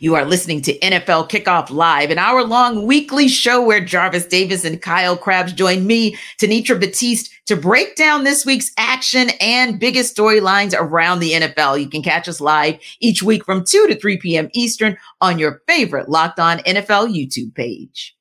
You are listening to NFL Kickoff Live, an hour long weekly show where Jarvis Davis and Kyle Crabbs join me, Tanitra Batiste, to break down this week's action and biggest storylines around the NFL. You can catch us live each week from 2 to 3 p.m. Eastern on your favorite Locked On NFL YouTube page.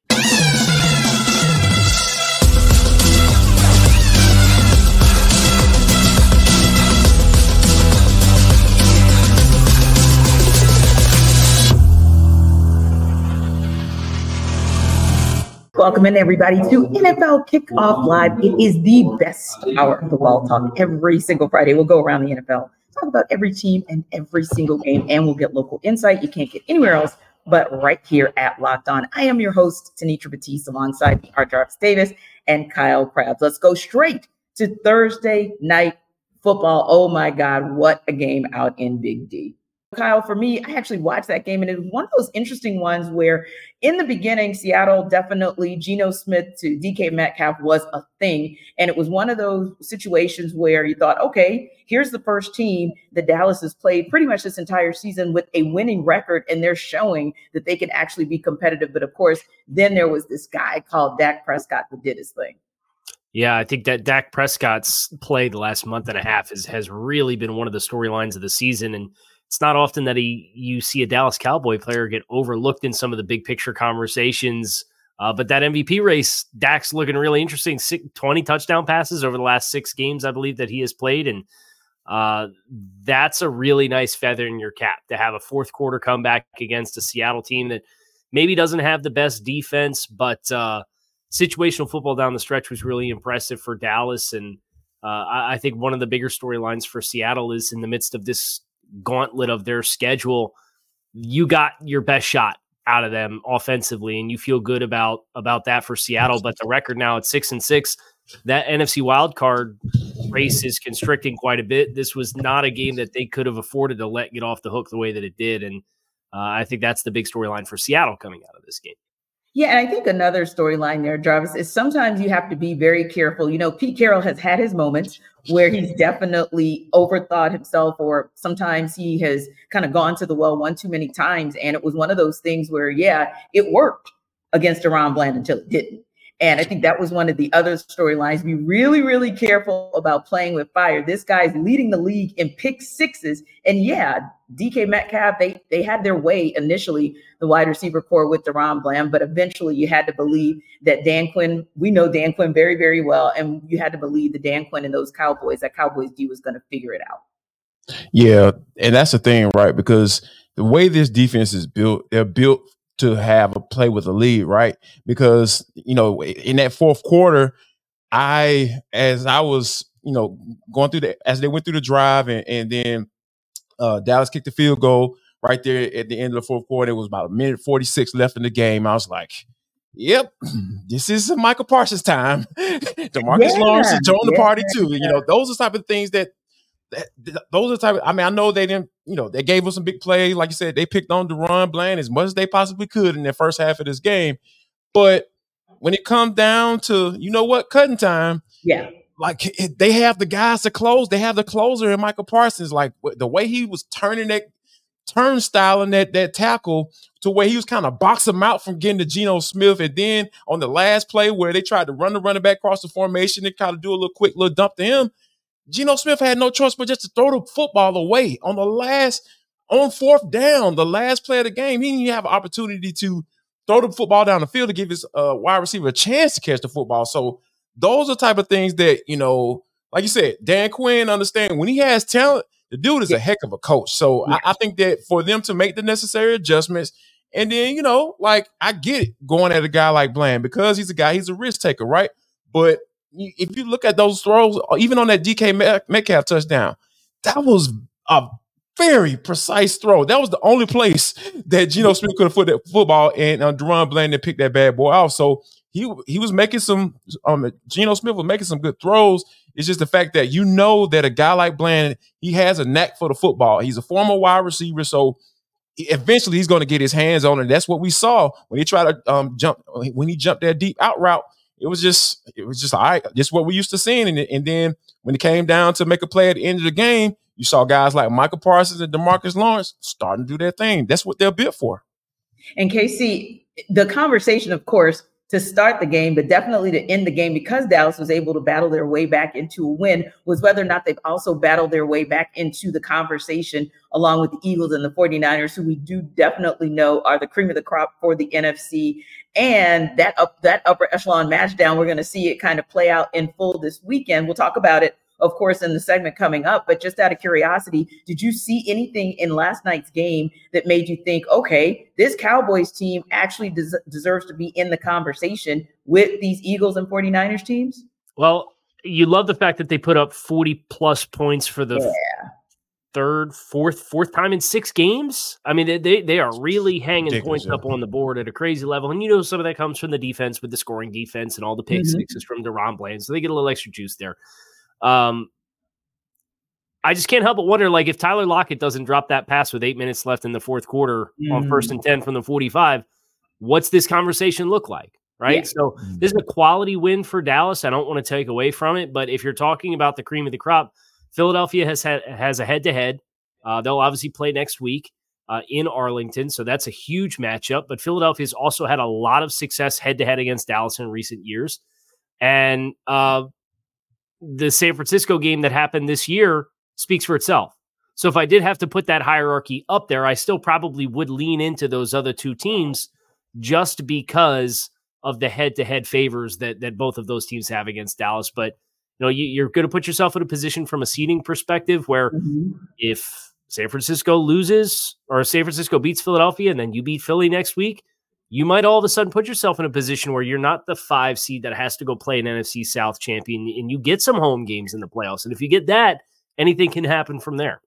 Welcome in, everybody, to NFL Kickoff Live. It is the best hour of football talk every single Friday. We'll go around the NFL, talk about every team and every single game, and we'll get local insight you can't get anywhere else but right here at Locked On. I am your host, Tanitra Batiste, alongside our Jarvis Davis and Kyle Crabbs. Let's go straight to Thursday night football. Oh my God, what a game out in Big D. Kyle, for me, I actually watched that game, and it was one of those interesting ones where, in the beginning, Seattle definitely Geno Smith to DK Metcalf was a thing, and it was one of those situations where you thought, okay, here's the first team that Dallas has played pretty much this entire season with a winning record, and they're showing that they can actually be competitive. But of course, then there was this guy called Dak Prescott that did his thing. Yeah, I think that Dak Prescott's play the last month and a half is, has really been one of the storylines of the season, and it's not often that he you see a Dallas Cowboy player get overlooked in some of the big picture conversations. Uh, but that MVP race, Dak's looking really interesting. Six, 20 touchdown passes over the last six games, I believe, that he has played. And uh, that's a really nice feather in your cap to have a fourth quarter comeback against a Seattle team that maybe doesn't have the best defense, but uh, situational football down the stretch was really impressive for Dallas. And uh, I, I think one of the bigger storylines for Seattle is in the midst of this gauntlet of their schedule, you got your best shot out of them offensively, and you feel good about about that for Seattle. But the record now at six and six, that NFC wild card race is constricting quite a bit. This was not a game that they could have afforded to let get off the hook the way that it did, and uh, I think that's the big storyline for Seattle coming out of this game. Yeah, and I think another storyline there, Jarvis, is sometimes you have to be very careful. You know, Pete Carroll has had his moments where he's definitely overthought himself, or sometimes he has kind of gone to the well one too many times. And it was one of those things where, yeah, it worked against DaRon Bland until it didn't. And I think that was one of the other storylines. Be really, really careful about playing with fire. This guy's leading the league in pick sixes. And yeah, DK Metcalf, they they had their way initially, the wide receiver corps with DaRon Bland, but eventually you had to believe that Dan Quinn, we know Dan Quinn very, very well, and you had to believe that Dan Quinn and those Cowboys, that Cowboys D was going to figure it out. Yeah, and that's the thing, right? Because the way this defense is built, they're built to have a play with a lead, right? Because you know, in that fourth quarter, I as I was, you know, going through the as they went through the drive and, and then uh, Dallas kicked the field goal right there at the end of the fourth quarter. It was about a minute 46 left in the game. I was like, Yep, this is Micah Parsons time. Demarcus yeah, Lawrence is joining yeah, the party too. You know, those are type of things that that, those are the type. Of, I mean, I know they didn't. You know, they gave us some big plays. Like you said, they picked on DaRon Bland as much as they possibly could in the first half of this game. But when it comes down to, you know what, cutting time. Yeah. Like it, they have the guys to close. They have the closer in Micah Parsons. Like the way he was turning that turnstile in that that tackle to where he was kind of boxing him out from getting to Geno Smith. And then on the last play where they tried to run the running back across the formation and kind of do a little quick little dump to him, Geno Smith had no choice but just to throw the football away on the last, on fourth down, the last play of the game. He didn't have an opportunity to throw the football down the field to give his uh, wide receiver a chance to catch the football. So those are type of things that, you know, like you said, Dan Quinn understand when he has talent, the dude is a heck of a coach. So yeah. I, I think that for them to make the necessary adjustments, and then, you know, like I get it going at a guy like Bland because he's a guy, he's a risk taker, right? But if you look at those throws, even on that DK Metcalf touchdown, that was a very precise throw. That was the only place that Geno Smith could have put that football, and uh, DaRon Bland picked that bad boy off. So he he was making some. Um, Geno Smith was making some good throws. It's just the fact that you know that a guy like Bland, he has a knack for the football. He's a former wide receiver, so eventually he's going to get his hands on it. That's what we saw when he tried to um, jump when he jumped that deep out route it was just it was just all right, just what we used to seeing. And, and then when it came down to make a play at the end of the game, you saw guys like Micah Parsons and Demarcus Lawrence starting to do their thing. That's what they're built for. And KC, the conversation, of course, to start the game, but definitely to end the game because Dallas was able to battle their way back into a win was whether or not they've also battled their way back into the conversation along with the Eagles and the 49ers, who we do definitely know are the cream of the crop for the NFC. And that up that upper echelon match down, we're going to see it kind of play out in full this weekend. We'll talk about it of course, in the segment coming up. But just out of curiosity, did you see anything in last night's game that made you think, okay, this Cowboys team actually des- deserves to be in the conversation with these Eagles and 49ers teams? Well, you love the fact that they put up 40 plus points for the yeah. third, fourth, fourth time in six games. I mean, they they are really hanging points yeah. up on the board at a crazy level. And you know, some of that comes from the defense with the scoring defense and all the pick mm-hmm. sixes from DaRon Bland. So they get a little extra juice there. Um, I just can't help but wonder, like, if Tyler Lockett doesn't drop that pass with eight minutes left in the fourth quarter mm. on first and 10 from the 45, what's this conversation look like? Right. Yeah. So mm. this is a quality win for Dallas. I don't want to take away from it, but if you're talking about the cream of the crop, Philadelphia has had has a head to head. They'll obviously play next week uh, in Arlington, so that's a huge matchup. But Philadelphia's also had a lot of success head to head against Dallas in recent years, and uh, the San Francisco game that happened this year speaks for itself. So if I did have to put that hierarchy up there, I still probably would lean into those other two teams just because of the head-to-head favors that that both of those teams have against Dallas. But you know, you, are going to put yourself in a position from a seeding perspective where mm-hmm. if San Francisco loses or San Francisco beats Philadelphia and then you beat Philly next week, you might all of a sudden put yourself in a position where you're not the five seed that has to go play an NFC South champion and you get some home games in the playoffs. And if you get that, anything can happen from there.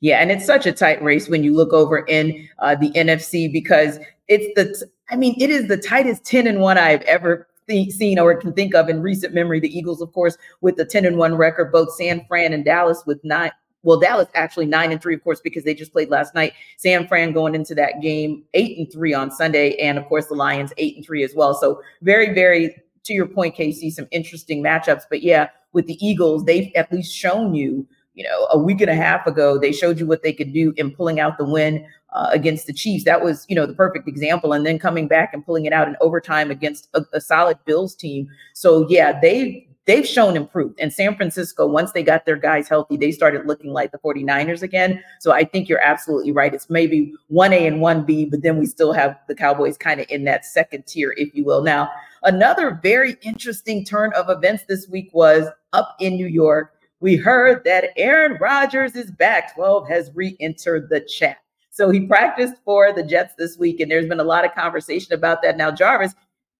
Yeah, and it's such a tight race when you look over in uh, the NFC because it's the, I mean, it is the tightest 10 and 1 I've ever seen or can think of in recent memory. The Eagles, of course, with the 10 and 1 record, both San Fran and Dallas with nine, well, Dallas actually nine and three, of course, because they just played last night. San Fran going into that game eight and three on Sunday, and of course the Lions eight and three as well. So very, very to your point, Casey, some interesting matchups. But yeah, with the Eagles, they've at least shown you, you know, a week and a half ago, they showed you what they could do in pulling out the win uh, against the Chiefs. That was, you know, the perfect example. And then coming back and pulling it out in overtime against a, a solid Bills team. So yeah, they they've shown improved. And San Francisco, once they got their guys healthy, they started looking like the 49ers again. So I think you're absolutely right. It's maybe 1A and 1B, but then we still have the Cowboys kind of in that second tier, if you will. Now, another very interesting turn of events this week was up in New York. We heard that Aaron Rodgers is back. 12 has re entered the chat. So he practiced for the Jets this week, and there's been a lot of conversation about that. Now, Jarvis,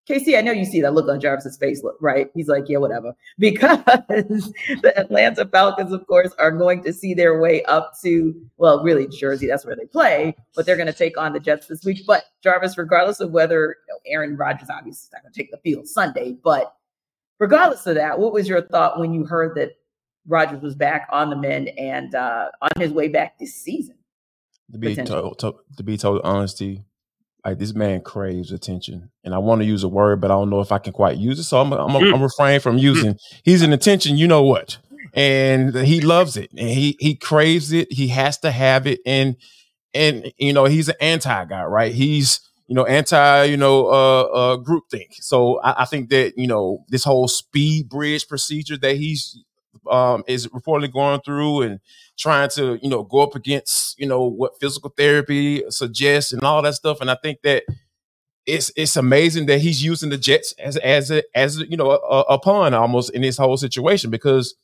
Casey, I know you see that look on Jarvis's face, right? He's like, yeah, whatever. Because the Atlanta Falcons, of course, are going to see their way up to, well, really Jersey, that's where they play, but they're going to take on the Jets this week. But Jarvis, regardless of whether you know, Aaron Rodgers obviously is not going to take the field Sunday, but regardless of that, what was your thought when you heard that Rodgers was back on the mend and uh, on his way back this season? To be told, to, to be told honesty, like this man craves attention and i want to use a word but i don't know if i can quite use it so i'm, I'm, I'm, I'm refrain from using he's an attention you know what? And he loves it and he he craves it he has to have it and and you know he's an anti guy right? He's you know anti you know uh uh group think so I, I think that you know this whole SpeedBridge procedure that he's um is reportedly going through and trying to, you know, go up against, you know, what physical therapy suggests and all that stuff. And I think that it's it's amazing that he's using the Jets as as a, as you know a, a almost in this whole situation because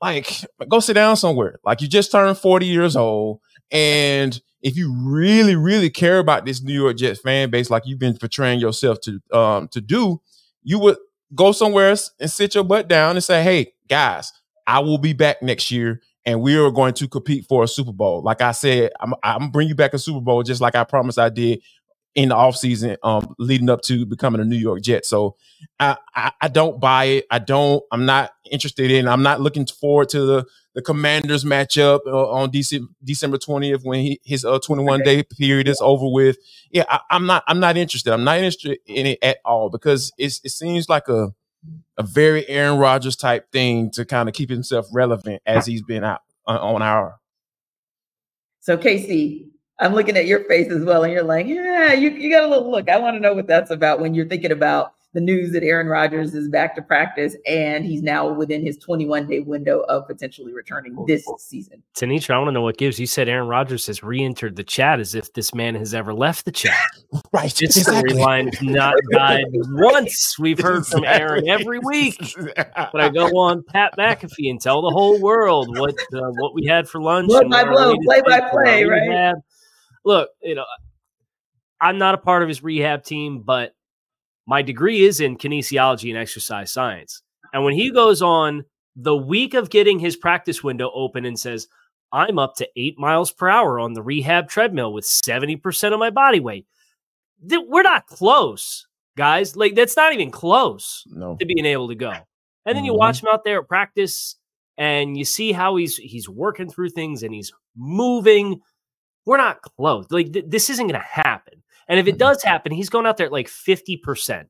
like go sit down somewhere like you just turned 40 years old and if you really really care about this New York Jets fan base like you've been portraying yourself to um to do you would go somewhere and sit your butt down and say hey guys I will be back next year and we are going to compete for a Super Bowl. Like I said, I'm, I'm bring you back a Super Bowl just like I promised I did in the offseason um leading up to becoming a New York Jet. So I, I, I don't buy it. I don't I'm not interested in. I'm not looking forward to the the Commanders matchup uh, on DC, December 20th when he, his uh, 21 day period is over with. Yeah, I, am not I'm not interested. I'm not interested in it at all because it's, it seems like a a very Aaron Rodgers type thing to kind of keep himself relevant as he's been out. uh, on our. So Casey, I'm looking at your face as well, and you're like, yeah, you, you got a little look. I want to know what that's about when you're thinking about the news that Aaron Rodgers is back to practice and he's now within his 21 day window of potentially returning this season. Tanisha, I want to know what gives. You said Aaron Rodgers has re entered the chat as if this man has ever left the chat. Right. This exactly. storyline's not died once. We've heard from Aaron every week. But I go on Pat McAfee and tell the whole world what uh, what we had for lunch. Blow by blow, play by play, right? Rehab. Look, you know, I'm not a part of his rehab team, but my degree is in kinesiology and exercise science. And when he goes on the week of getting his practice window open and says, I'm up to eight miles per hour on the rehab treadmill with 70% of my body weight. We're not close, guys. Like, that's not even close no. to being able to go. And then mm-hmm. you watch him out there at practice and you see how he's he's working through things and he's moving. We're not close. Like, th- this isn't going to happen. And if it mm-hmm. does happen, he's going out there at like 50%.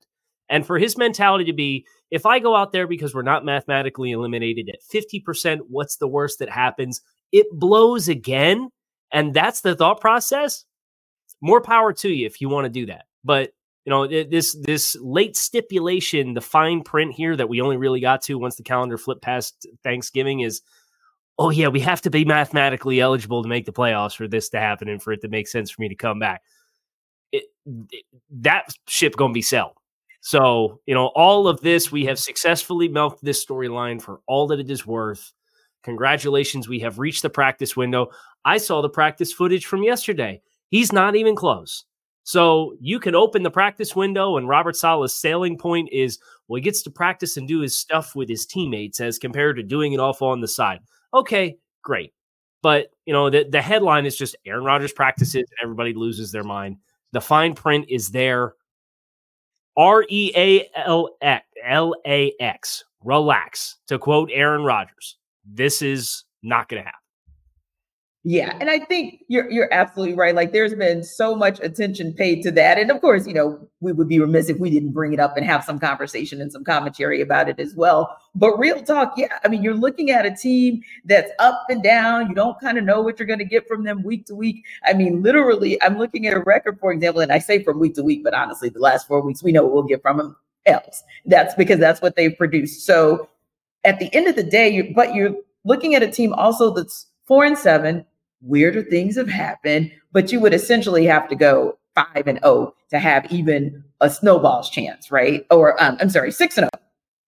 And for his mentality to be, if I go out there because we're not mathematically eliminated at 50%, what's the worst that happens? It blows again. And that's the thought process. More power to you if you want to do that. But you know this this late stipulation, the fine print here that we only really got to once the calendar flipped past Thanksgiving is, oh yeah, we have to be mathematically eligible to make the playoffs for this to happen and for it to make sense for me to come back that ship to be sell. So, you know, all of this, we have successfully milked this storyline for all that it is worth. Congratulations, we have reached the practice window. I saw the practice footage from yesterday. He's not even close. So you can open the practice window, and Robert Saleh's sailing point is well, he gets to practice and do his stuff with his teammates as compared to doing it off on the side. Okay, great. But you know, the, the headline is just Aaron Rodgers practices and everybody loses their mind. The fine print is there. R E A L A X. Relax. To quote Aaron Rodgers, this is not going to happen. Yeah, and I think you're you're absolutely right. Like there's been so much attention paid to that. And of course, you know, we would be remiss if we didn't bring it up and have some conversation and some commentary about it as well. But real talk, yeah, I mean, you're looking at a team that's up and down. You don't kind of know what you're going to get from them week to week. I mean, literally, I'm looking at a record, for example, and I say from week to week, but honestly, the last four weeks, we know what we'll get from them else. That's because that's what they've produced. So at the end of the day, you but you're looking at a team also that's four and seven weirder things have happened, but you would essentially have to go five and oh to have even a snowball's chance, right? Or um, I'm sorry, six and oh,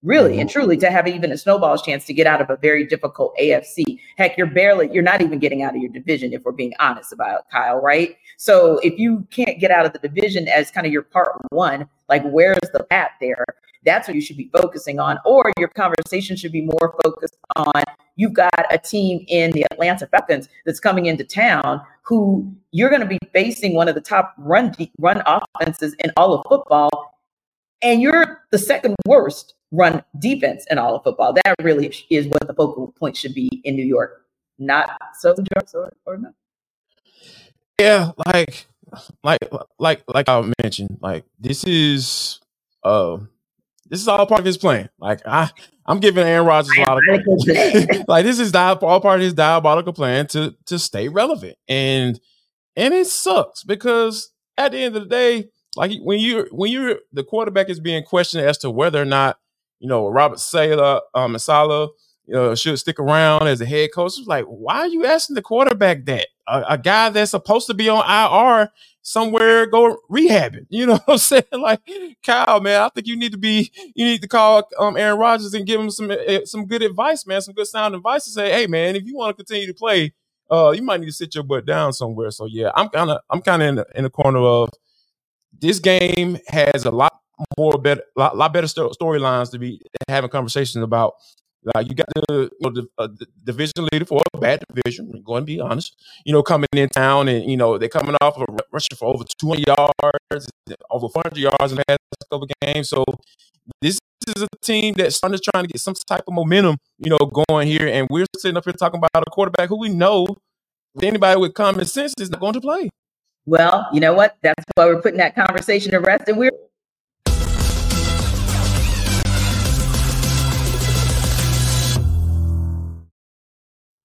really and mm-hmm. truly to have even a snowball's chance to get out of a very difficult AFC. Heck, you're barely, you're not even getting out of your division if we're being honest about it, Kyle, right? So if you can't get out of the division as kind of your part one, like where's the path there? That's what you should be focusing on. Or your conversation should be more focused on you've got a team in the Atlanta Falcons that's coming into town who you're going to be facing one of the top run run offenses in all of football, and you're the second worst run defense in all of football. That really is what the focal point should be in New York, not Southern York or, or not. Yeah, like like like like I mentioned, like this is uh this is all part of his plan. Like I, I'm giving Aaron Rodgers a lot of like this is all part of his diabolical plan to to stay relevant, and and it sucks because at the end of the day, like when you when you're the quarterback is being questioned as to whether or not you know Robert Saleh, um, Saleh, you know, should stick around as a head coach. It's like, why are you asking the quarterback that? A, a, guy that's supposed to be on IR somewhere go rehabbing. You know what I'm saying? Like, Kyle, man, I think you need to be, you need to call um, Aaron Rodgers and give him some uh, some good advice, man, some good sound advice to say, hey, man, if you want to continue to play, uh, you might need to sit your butt down somewhere. So yeah, I'm kind of I'm kind of in the, in the corner of this game has a lot more better, lot, lot better storylines to be having conversations about like you got the, you know, the, uh, the, division leader for a bad division. Going to be honest. You know, coming in town and you know they're coming off of rushing for over 200 yards, over 400 yards in the past couple games. So this is a team that's starting to trying to get some type of momentum, you know, going here. And we're sitting up here talking about a quarterback who we know anybody with common sense is not going to play. Well, you know what? That's why we're putting that conversation to rest, and we're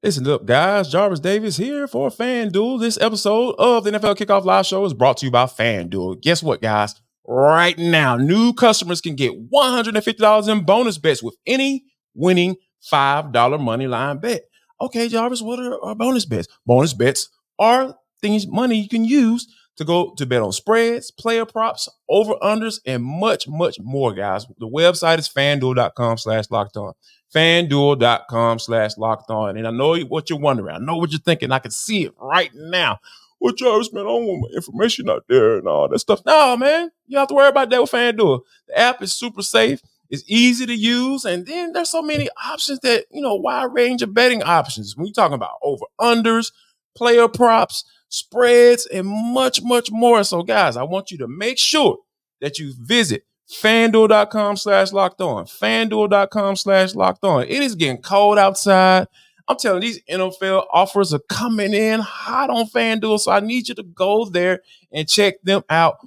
Listen up, guys. Jarvis Davis here for FanDuel. This episode of the NFL Kickoff Live Show is brought to you by FanDuel. Guess what, guys? Right now, new customers can get $150 in bonus bets with any winning $5 money line bet. Okay, Jarvis, what are our bonus bets? Bonus bets are things, money you can use to go to bet on spreads, player props, over unders, and much, much more, guys. The website is fanduel.com slash locked on fanduel.com slash locked on. And I know what you're wondering. I know what you're thinking. I can see it right now. Well, Jarvis, man, I don't want my information out there and all that stuff. No, man, you don't have to worry about that with FanDuel. The app is super safe. It's easy to use. And then there's so many options that, you know, wide range of betting options. When you're talking about over unders, player props, spreads, and much, much more. So, guys, I want you to make sure that you visit fanduel.com slash locked on. Fanduel.com slash locked on. It is getting cold outside. I'm telling you, these NFL offers are coming in hot on FanDuel. So I need you to go there and check them out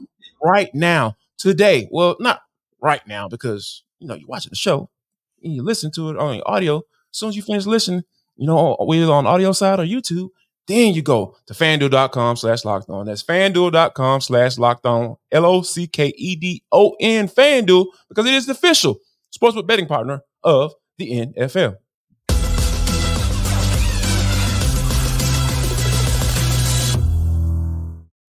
right now, today. Well, not right now, because you know you're watching the show and you listen to it on audio. As soon as you finish listening, you know, whether on audio side or YouTube, then you go to fanduel.com slash locked on. That's fanduel.com slash locked on. L O C K E D O N Fanduel because it is the official sportsbook betting partner of the NFL.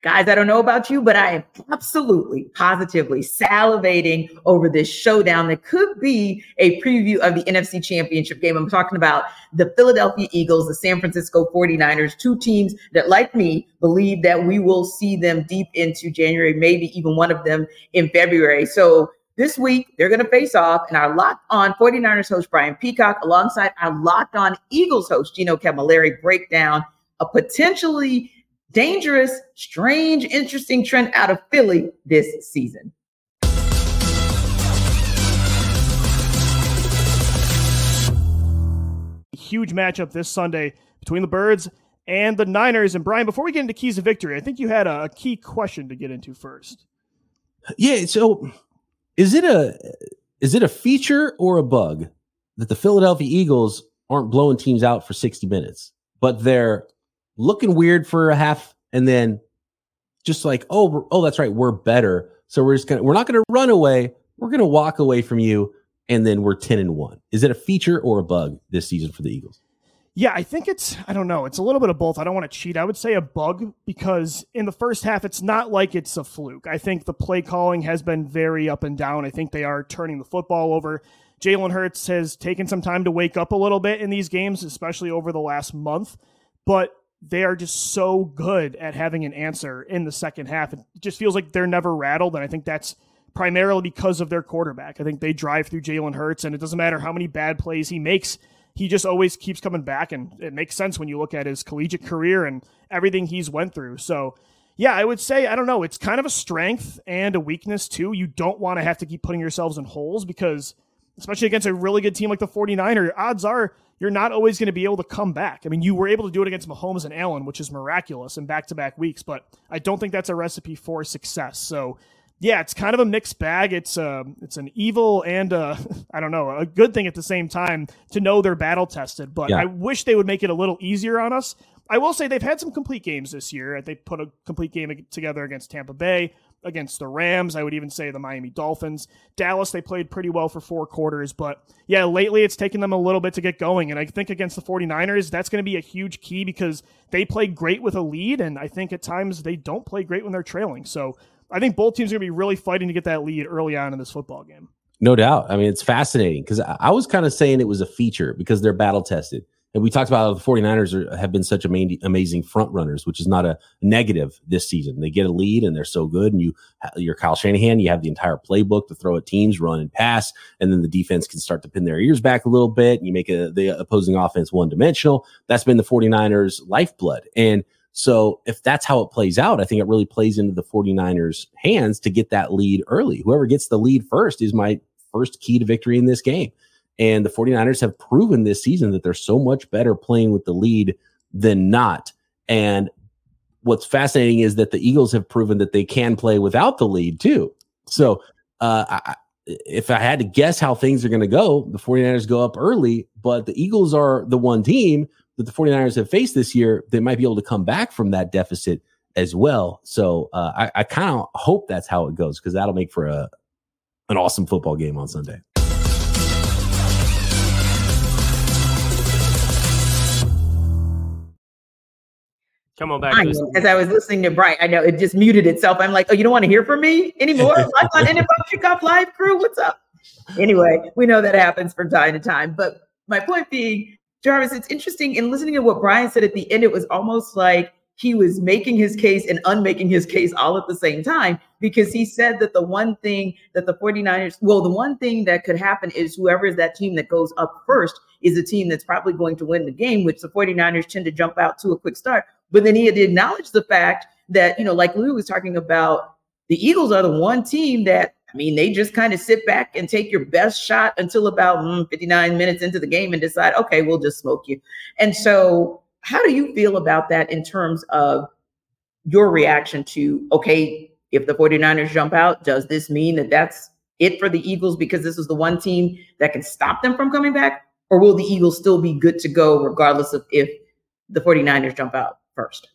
Guys, I don't know about you, but I am absolutely, positively salivating over this showdown that could be a preview of the NFC Championship game. I'm talking about the Philadelphia Eagles, the San Francisco 49ers, two teams that, like me, believe that we will see them deep into January, maybe even one of them in February. So this week, they're going to face off, and our locked on 49ers host, Brian Peacock, alongside our locked on Eagles host, Gino Camilleri, break down a potentially dangerous, strange, interesting trend out of Philly this season. Huge matchup this Sunday between the Birds and the Niners. And Brian, before we get into keys of victory, I think you had a, a key question to get into first. Yeah. So, is it a is it a feature or a bug that the Philadelphia Eagles aren't blowing teams out for sixty minutes, but they're looking weird for a half and then just like, oh, oh, that's right, we're better. So we're just gonna we're not gonna run away. We're gonna walk away from you, and then we're 10 and 1. Is it a feature or a bug this season for the Eagles? Yeah, I think it's I don't know. It's a little bit of both. I don't want to cheat. I would say a bug because in the first half it's not like it's a fluke. I think the play calling has been very up and down. I think they are turning the football over. Jalen Hurts has taken some time to wake up a little bit in these games, especially over the last month. But they are just so good at having an answer in the second half. It just feels like they're never rattled. And I think that's primarily because of their quarterback. I think they drive through Jalen Hurts, and it doesn't matter how many bad plays he makes, he just always keeps coming back. And it makes sense when you look at his collegiate career and everything he's went through. So, yeah, I would say, I don't know, it's kind of a strength and a weakness too. You don't want to have to keep putting yourselves in holes because, especially against a really good team like the 49er, odds are you're not always going to be able to come back. I mean, you were able to do it against Mahomes and Allen, which is miraculous in back to back weeks, but I don't think that's a recipe for success. So, yeah, it's kind of a mixed bag. It's uh, it's an evil and uh, I don't know a good thing at the same time to know they're battle tested. But yeah. I wish they would make it a little easier on us. I will say they've had some complete games this year. They put a complete game together against Tampa Bay against the Rams. I would even say the Miami Dolphins. Dallas, they played pretty well for four quarters, but yeah, lately it's taken them a little bit to get going. And I think against the 49ers, that's going to be a huge key because they play great with a lead. And I think at times they don't play great when they're trailing. So I think both teams are going to be really fighting to get that lead early on in this football game. No doubt. I mean, it's fascinating because I was kind of saying it was a feature because they're battle tested. And we talked about the 49ers are, have been such amazing, amazing front runners, which is not a negative this season. They get a lead and they're so good. And you, you're Kyle Shanahan, you have the entire playbook to throw at teams, run and pass. And then the defense can start to pin their ears back a little bit. And you make a, the opposing offense one dimensional. That's been the 49ers lifeblood. And so if that's how it plays out, I think it really plays into the 49ers hands to get that lead early. Whoever gets the lead first is my first key to victory in this game. And the 49ers have proven this season that they're so much better playing with the lead than not. And what's fascinating is that the Eagles have proven that they can play without the lead too. So, uh, I, if I had to guess how things are going to go, the 49ers go up early, but the Eagles are the one team that the 49ers have faced this year, they might be able to come back from that deficit as well. So uh, I, I kind of hope that's how it goes because that'll make for a an awesome football game on Sunday. Come on back. I as I was listening to Brian, I know it just muted itself. I'm like, oh, you don't want to hear from me anymore? Live on NFL Kickoff Live crew, what's up? Anyway, we know that happens from time to time. But my point being, Jarvis, it's interesting in listening to what Brian said at the end, it was almost like he was making his case and unmaking his case all at the same time because he said that the one thing that the 49ers, well, the one thing that could happen is whoever is that team that goes up first is a team that's probably going to win the game, which the 49ers tend to jump out to a quick start. But then he had acknowledged the fact that, you know, like Lou was talking about, the Eagles are the one team that, I mean, they just kind of sit back and take your best shot until about mm, 59 minutes into the game and decide, okay, we'll just smoke you. And so, how do you feel about that in terms of your reaction to, okay, if the 49ers jump out, does this mean that that's it for the Eagles because this is the one team that can stop them from coming back? Or will the Eagles still be good to go regardless of if the 49ers jump out first?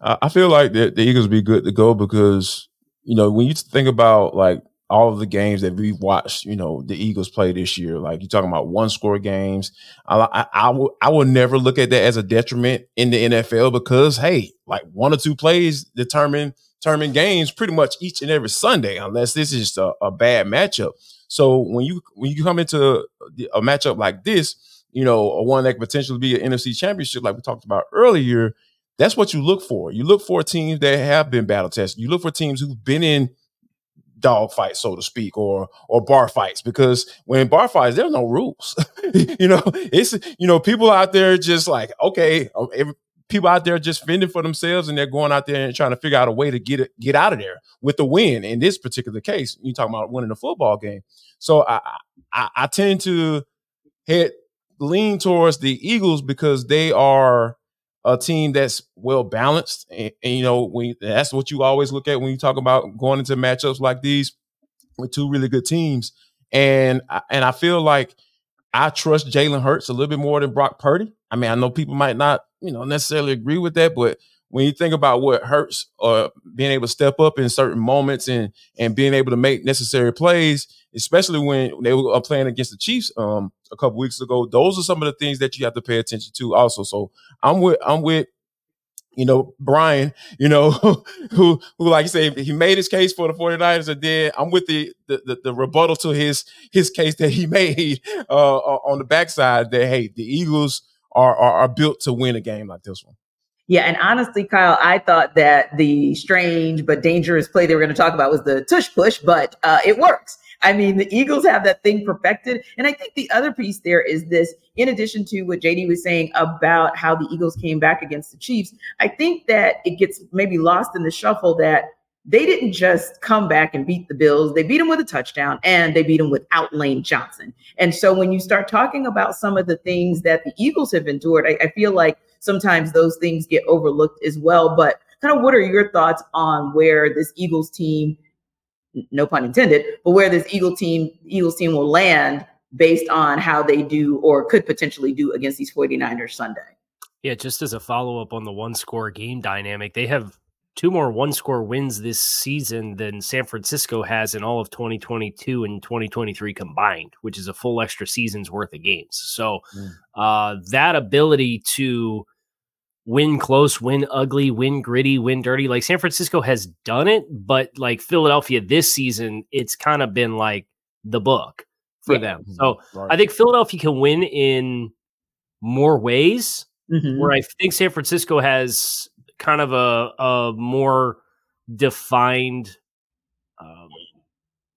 I feel like the, the Eagles be good to go because, you know, when you think about like all of the games that we've watched, you know, the Eagles play this year. Like you're talking about one score games. I, I, will, I will never look at that as a detriment in the NFL because, hey, like one or two plays determine determine games pretty much each and every Sunday, unless this is just a, a bad matchup. So when you when you come into a matchup like this, you know, a one that could potentially be an NFC championship, like we talked about earlier, that's what you look for. You look for teams that have been battle tested. You look for teams who've been in dog fights, so to speak, or or bar fights. Because when bar fights, there's no rules. you know, it's you know people out there just like okay, oh, every, people out there just fending for themselves, and they're going out there and trying to figure out a way to get it get out of there with the win. In this particular case, you talking about winning a football game. So I I, I tend to head lean towards the Eagles because they are a team that's well balanced. And, and, you know, when that's what you always look at when you talk about going into matchups like these with two really good teams. And and I feel like I trust Jalen Hurts a little bit more than Brock Purdy. I mean, I know people might not, you know, necessarily agree with that, but when you think about what Hurts or uh, being able to step up in certain moments and and being able to make necessary plays, especially when they were uh, playing against the Chiefs um, a couple weeks ago, those are some of the things that you have to pay attention to also. So I'm with I'm with you know, Brian, you know, who, who, like you say, he made his case for the 49ers and then I'm with the, the, the, the rebuttal to his, his case that he made, uh, on the backside that, hey, the Eagles are, are, are built to win a game like this one. Yeah, and honestly, Kyle, I thought that the strange but dangerous play they were going to talk about was the tush push, but uh, it works. I mean, the Eagles have that thing perfected. And I think the other piece there is this, in addition to what JD was saying about how the Eagles came back against the Chiefs, I think that it gets maybe lost in the shuffle that they didn't just come back and beat the Bills. They beat them with a touchdown and they beat them without Lane Johnson. And so when you start talking about some of the things that the Eagles have endured, I, I feel like sometimes those things get overlooked as well. But kind of what are your thoughts on where this Eagles team, no pun intended, but where this Eagle team, Eagles team will land based on how they do or could potentially do against these 49ers Sunday? Yeah, just as a follow up on the one score game dynamic, they have two more one score wins this season than San Francisco has in all of 2022 and 2023 combined, which is a full extra season's worth of games. So mm. uh, that ability to win close, win ugly, win gritty, win dirty. Like San Francisco has done it, but like Philadelphia this season, it's kind of been like the book for yeah. them. So right. I think Philadelphia can win in more ways. Mm-hmm. Where I think San Francisco has kind of a, a more defined um,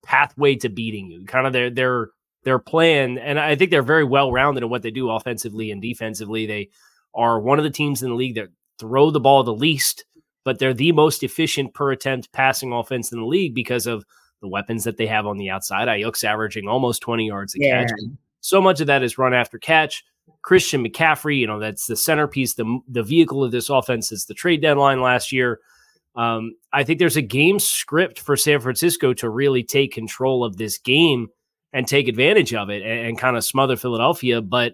pathway to beating you. Kind of their their their plan, and I think they're very well rounded in what they do offensively and defensively. They are one of the teams in the league that throw the ball the least, but they're the most efficient per attempt passing offense in the league because of the weapons that they have on the outside. Aiyuk's averaging almost 20 yards a yeah. catch. So much of that is run after catch. Christian McCaffrey, you know, that's the centerpiece, the, the vehicle of this offense is the trade deadline last year. Um, I think there's a game script for San Francisco to really take control of this game and take advantage of it and, and kind of smother Philadelphia. But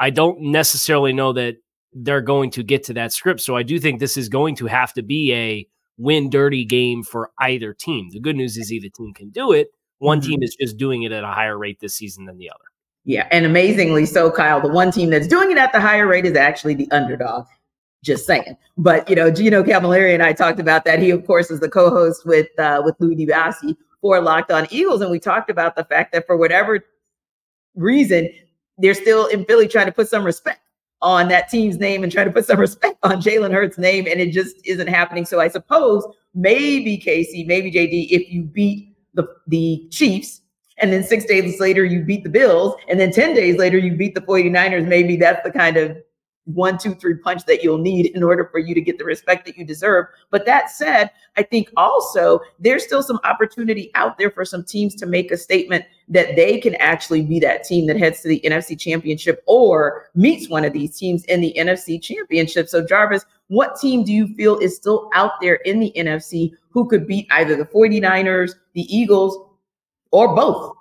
I don't necessarily know that they're going to get to that script. So I do think this is going to have to be a win dirty game for either team. The good news is either team can do it. One mm-hmm. team is just doing it at a higher rate this season than the other. Yeah, and amazingly so, Kyle, the one team that's doing it at the higher rate is actually the underdog. Just saying. But you know, Gino Camilleri and I talked about that. He, of course, is the co-host with uh, with Louis DiBiase for Locked On Eagles, and we talked about the fact that for whatever reason, they're still in Philly trying to put some respect on that team's name and trying to put some respect on Jalen Hurts' name, and it just isn't happening. So I suppose maybe Casey, maybe JD, if you beat the the Chiefs and then six days later you beat the Bills, and then 10 days later you beat the 49ers, maybe that's the kind of one, two, three punch that you'll need in order for you to get the respect that you deserve. But that said, I think also there's still some opportunity out there for some teams to make a statement that they can actually be that team that heads to the NFC championship or meets one of these teams in the NFC championship. So, Jarvis, what team do you feel is still out there in the NFC who could beat either the 49ers, the Eagles, or both?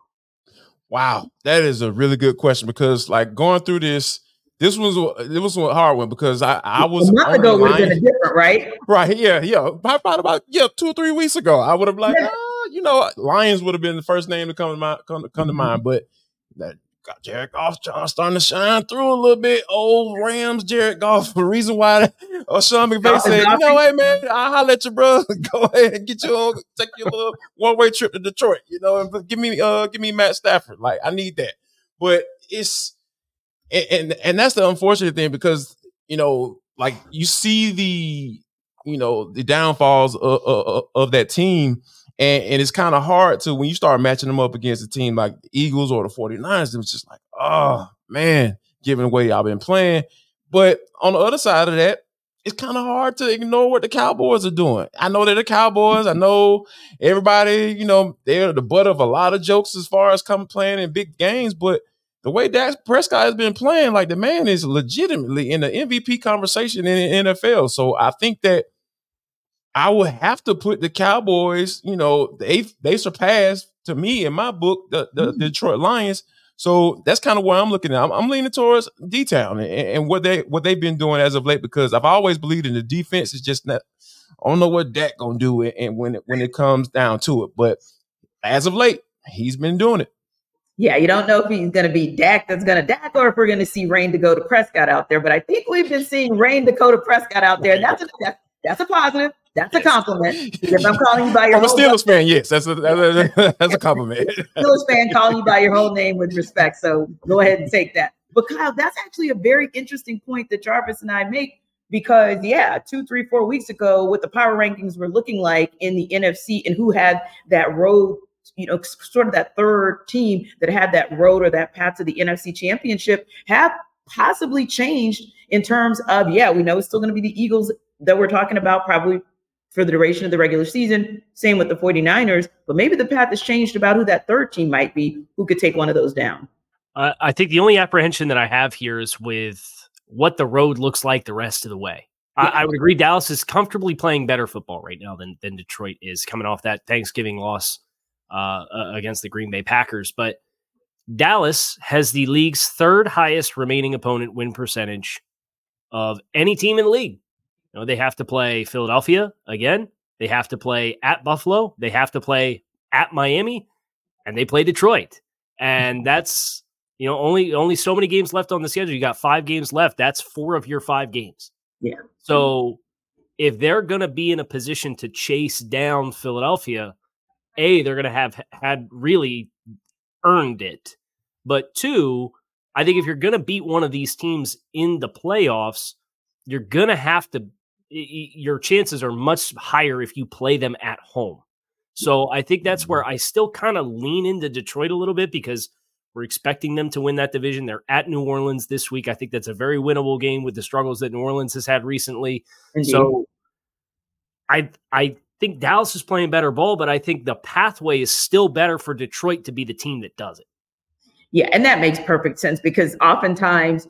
Wow, that is a really good question because, like, going through this, this was it was a hard one because I I was a month ago would have been different, right? Right, yeah, yeah. About about yeah, two or three weeks ago, I would have like, yeah. ah, you know, Lions would have been the first name to come to mind, come, come to mm-hmm. mind, but that got Jared Goff John starting to shine through a little bit. Old Rams, Jared Goff. The reason why uh, Sean McVay said, you know, hey man, I'll holler at you, bro. Go ahead and get you take your little one way trip to Detroit. You know, and give me uh give me Matt Stafford. Like I need that. But it's and, and that's the unfortunate thing because you know, like you see the you know the downfalls of, of, of that team and, and it's kind of hard to when you start matching them up against a team like the Eagles or the 49ers, it was just like, oh man, giving away I've been playing. But on the other side of that, it's kind of hard to ignore what the Cowboys are doing. I know they're the Cowboys. I know everybody, you know, they're the butt of a lot of jokes as far as coming playing in big games, but the way Dak Prescott has been playing, like the man is legitimately in the MVP conversation in the NFL. So I think that I would have to put the Cowboys, you know, they they surpassed to me in my book the, the mm-hmm. Detroit Lions. So that's kind of where I'm looking at. I'm, I'm leaning towards D-Town and, and, what they what they've been doing as of late because I've always believed in the defense. It's just not. I don't know what Dak gonna do it, and when it, when it comes down to it, but as of late, he's been doing it. Yeah, you don't know if he's going to be Dak that's going to Dak or if we're going to see Rayne Dakota Prescott out there. But I think we've been seeing Rayne Dakota Prescott out there. That's a, that's a positive. That's a compliment. If I'm calling you by your I'm a Steelers fan, yes, that's a that's, that's a compliment. Steelers fan calling you by your whole name with respect. So go ahead and take that. But Kyle, that's actually a very interesting point that Jarvis and I make because yeah, two, three, four weeks ago, what the power rankings were looking like in the NFC and who had that road, you know, sort of that third team that had that road or that path to the NFC championship have possibly changed in terms of, yeah, we know it's still going to be the Eagles that we're talking about probably for the duration of the regular season. Same with the 49ers, but maybe the path has changed about who that third team might be who could take one of those down. Uh, I think the only apprehension that I have here is with what the road looks like the rest of the way. I, I, would agree Dallas is comfortably playing better football right now than, than Detroit is coming off that Thanksgiving loss uh, against the Green Bay Packers. But Dallas has the league's third highest remaining opponent win percentage of any team in the league. You know, they have to play Philadelphia again. They have to play at Buffalo. They have to play at Miami, and they play Detroit. And that's you know only only so many games left on the schedule. You got five games left. That's four of your five games. Yeah. So if they're going to be in a position to chase down Philadelphia, a they're going to have had really earned it. But two, I think if you're going to beat one of these teams in the playoffs, you're going to have to your chances are much higher if you play them at home. So I think that's where mm-hmm. I still kind of lean into Detroit a little bit because we're expecting them to win that division. They're at New Orleans this week. I think that's a very winnable game with the struggles that New Orleans has had recently. Indeed. So I I think Dallas is playing better ball, but I think the pathway is still better for Detroit to be the team that does it. Yeah, and that makes perfect sense because oftentimes,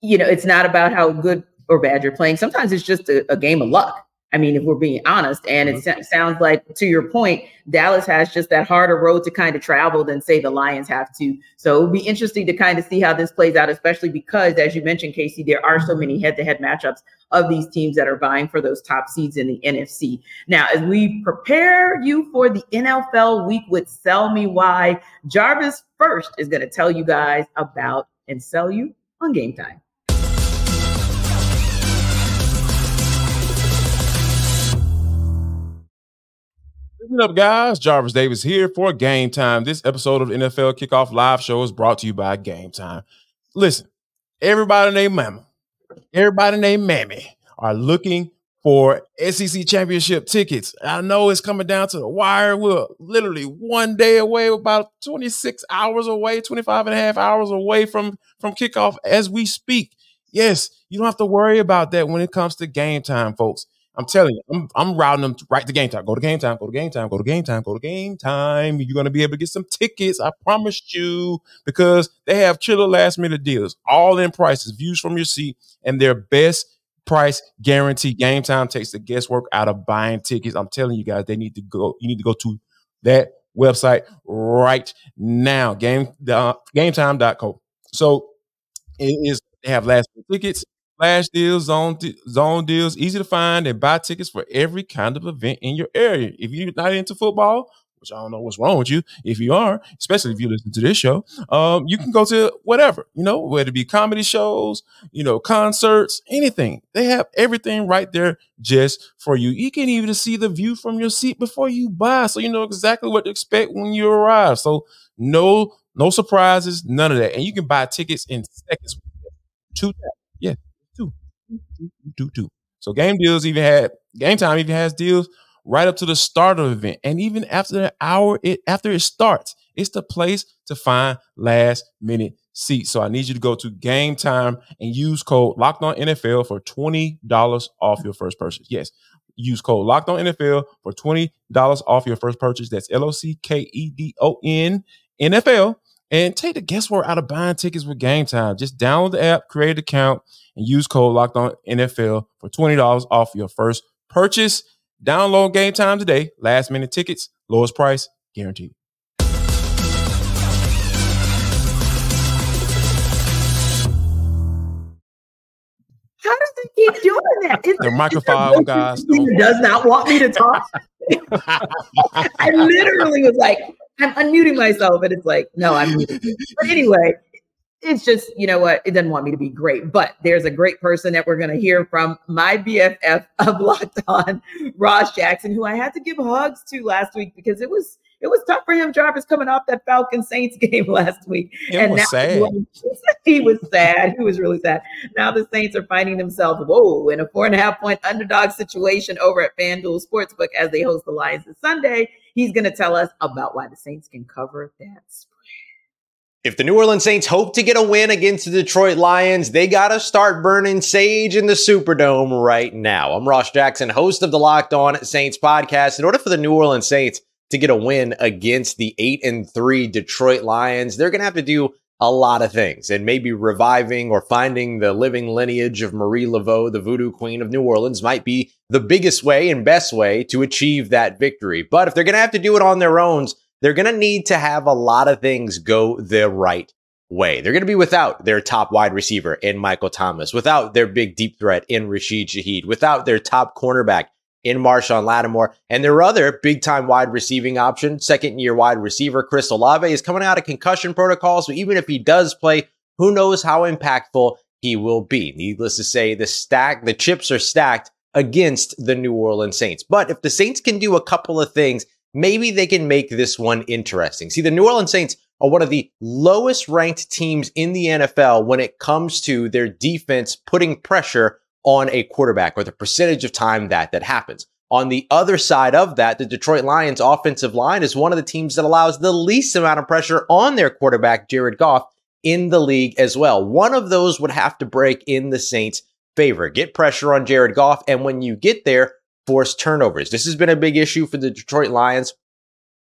you know, it's not about how good or bad you're playing. Sometimes it's just a, a game of luck. I mean, if we're being honest, and it mm-hmm. sounds like, to your point, Dallas has just that harder road to kind of travel than, say, the Lions have to. So it would be interesting to kind of see how this plays out, especially because, as you mentioned, Casey, there are so many head to head matchups of these teams that are vying for those top seeds in the NFC. Now, as we prepare you for the NFL week with Sell Me Why, Jarvis first is going to tell you guys about and sell you on Gametime. Listen up, guys. Jarvis Davis here for Gametime. This episode of NFL Kickoff Live Show is brought to you by Gametime. Listen, everybody named Mama, everybody named Mammy are looking for SEC championship tickets. I know it's coming down to the wire. We're literally one day away, about 26 hours away, 25 and a half hours away from, from kickoff as we speak. Yes, you don't have to worry about that when it comes to Gametime, folks. I'm telling you, I'm, I'm routing them right to Gametime. Go to Gametime, go to Gametime, go to Gametime, go to Gametime. You're to be able to get some tickets. I promised you because they have chiller last minute deals, all in prices, views from your seat, and their best price guarantee. Gametime takes the guesswork out of buying tickets. I'm telling you guys, they need to go. You need to go to that website right now. Game uh, gametime.co. So it is they have last minute tickets flash deals, zone zone deals, easy to find and buy tickets for every kind of event in your area. If you're not into football, which I don't know what's wrong with you, if you are, especially if you listen to this show, um, you can go to whatever, you know, whether it be comedy shows, you know, concerts, anything. They have everything right there just for you. You can even see the view from your seat before you buy, so you know exactly what to expect when you arrive. So no, no surprises, none of that, and you can buy tickets in seconds. Two yeah, do do. So game deals even had Gametime even has deals right up to the start of the event, and even after the hour it after it starts, it's the place to find last minute seats. So I need you to go to Gametime and use code Locked On NFL for twenty dollars off your first purchase. Yes, use code Locked On NFL for twenty dollars off your first purchase. That's L O C K E D O N NFL. And take the guesswork out of buying tickets with Gametime. Just download the app, create an account, and use code Locked On NFL for twenty dollars off your first purchase. Download Gametime today. Last minute tickets, lowest price guaranteed. How does it keep doing that? Is the microphone guys does not want me to talk. I literally was like, I'm unmuting myself, and it's like, no, I'm muted. But anyway, it's just, you know what, it doesn't want me to be great. But there's a great person that we're going to hear from, my BFF of Locked On, Ross Jackson, who I had to give hugs to last week because it was it was tough for him. Jarvis coming off that Falcon Saints game last week, it and was now sad. he was sad. He was really sad. Now the Saints are finding themselves whoa in a four and a half point underdog situation over at FanDuel Sportsbook as they host the Lions this Sunday. He's going to tell us about why the Saints can cover that spread. If the New Orleans Saints hope to get a win against the Detroit Lions, they got to start burning sage in the Superdome right now. I'm Ross Jackson, host of the Locked On Saints podcast. In order for the New Orleans Saints to get a win against the 8 and 3 Detroit Lions, they're going to have to do a lot of things and maybe reviving or finding the living lineage of Marie Laveau, the voodoo queen of New Orleans, might be the biggest way and best way to achieve that victory. But if they're going to have to do it on their own, they're going to need to have a lot of things go the right way. They're going to be without their top wide receiver in Michael Thomas, without their big deep threat in Rashid Shaheed, without their top cornerback in Marshon Lattimore, and their other big time wide receiving option, second year wide receiver Chris Olave, is coming out of concussion protocol. So even if he does play, who knows how impactful he will be. Needless to say, the stack, the chips are stacked against the New Orleans Saints. But if the Saints can do a couple of things maybe they can make this one interesting. See, the New Orleans Saints are one of the lowest ranked teams in the NFL when it comes to their defense putting pressure on a quarterback or the percentage of time that that happens. On the other side of that, the Detroit Lions offensive line is one of the teams that allows the least amount of pressure on their quarterback, Jared Goff, in the league as well. One of those would have to break in the Saints' favor. Get pressure on Jared Goff. And when you get there, force turnovers. This has been a big issue for the Detroit Lions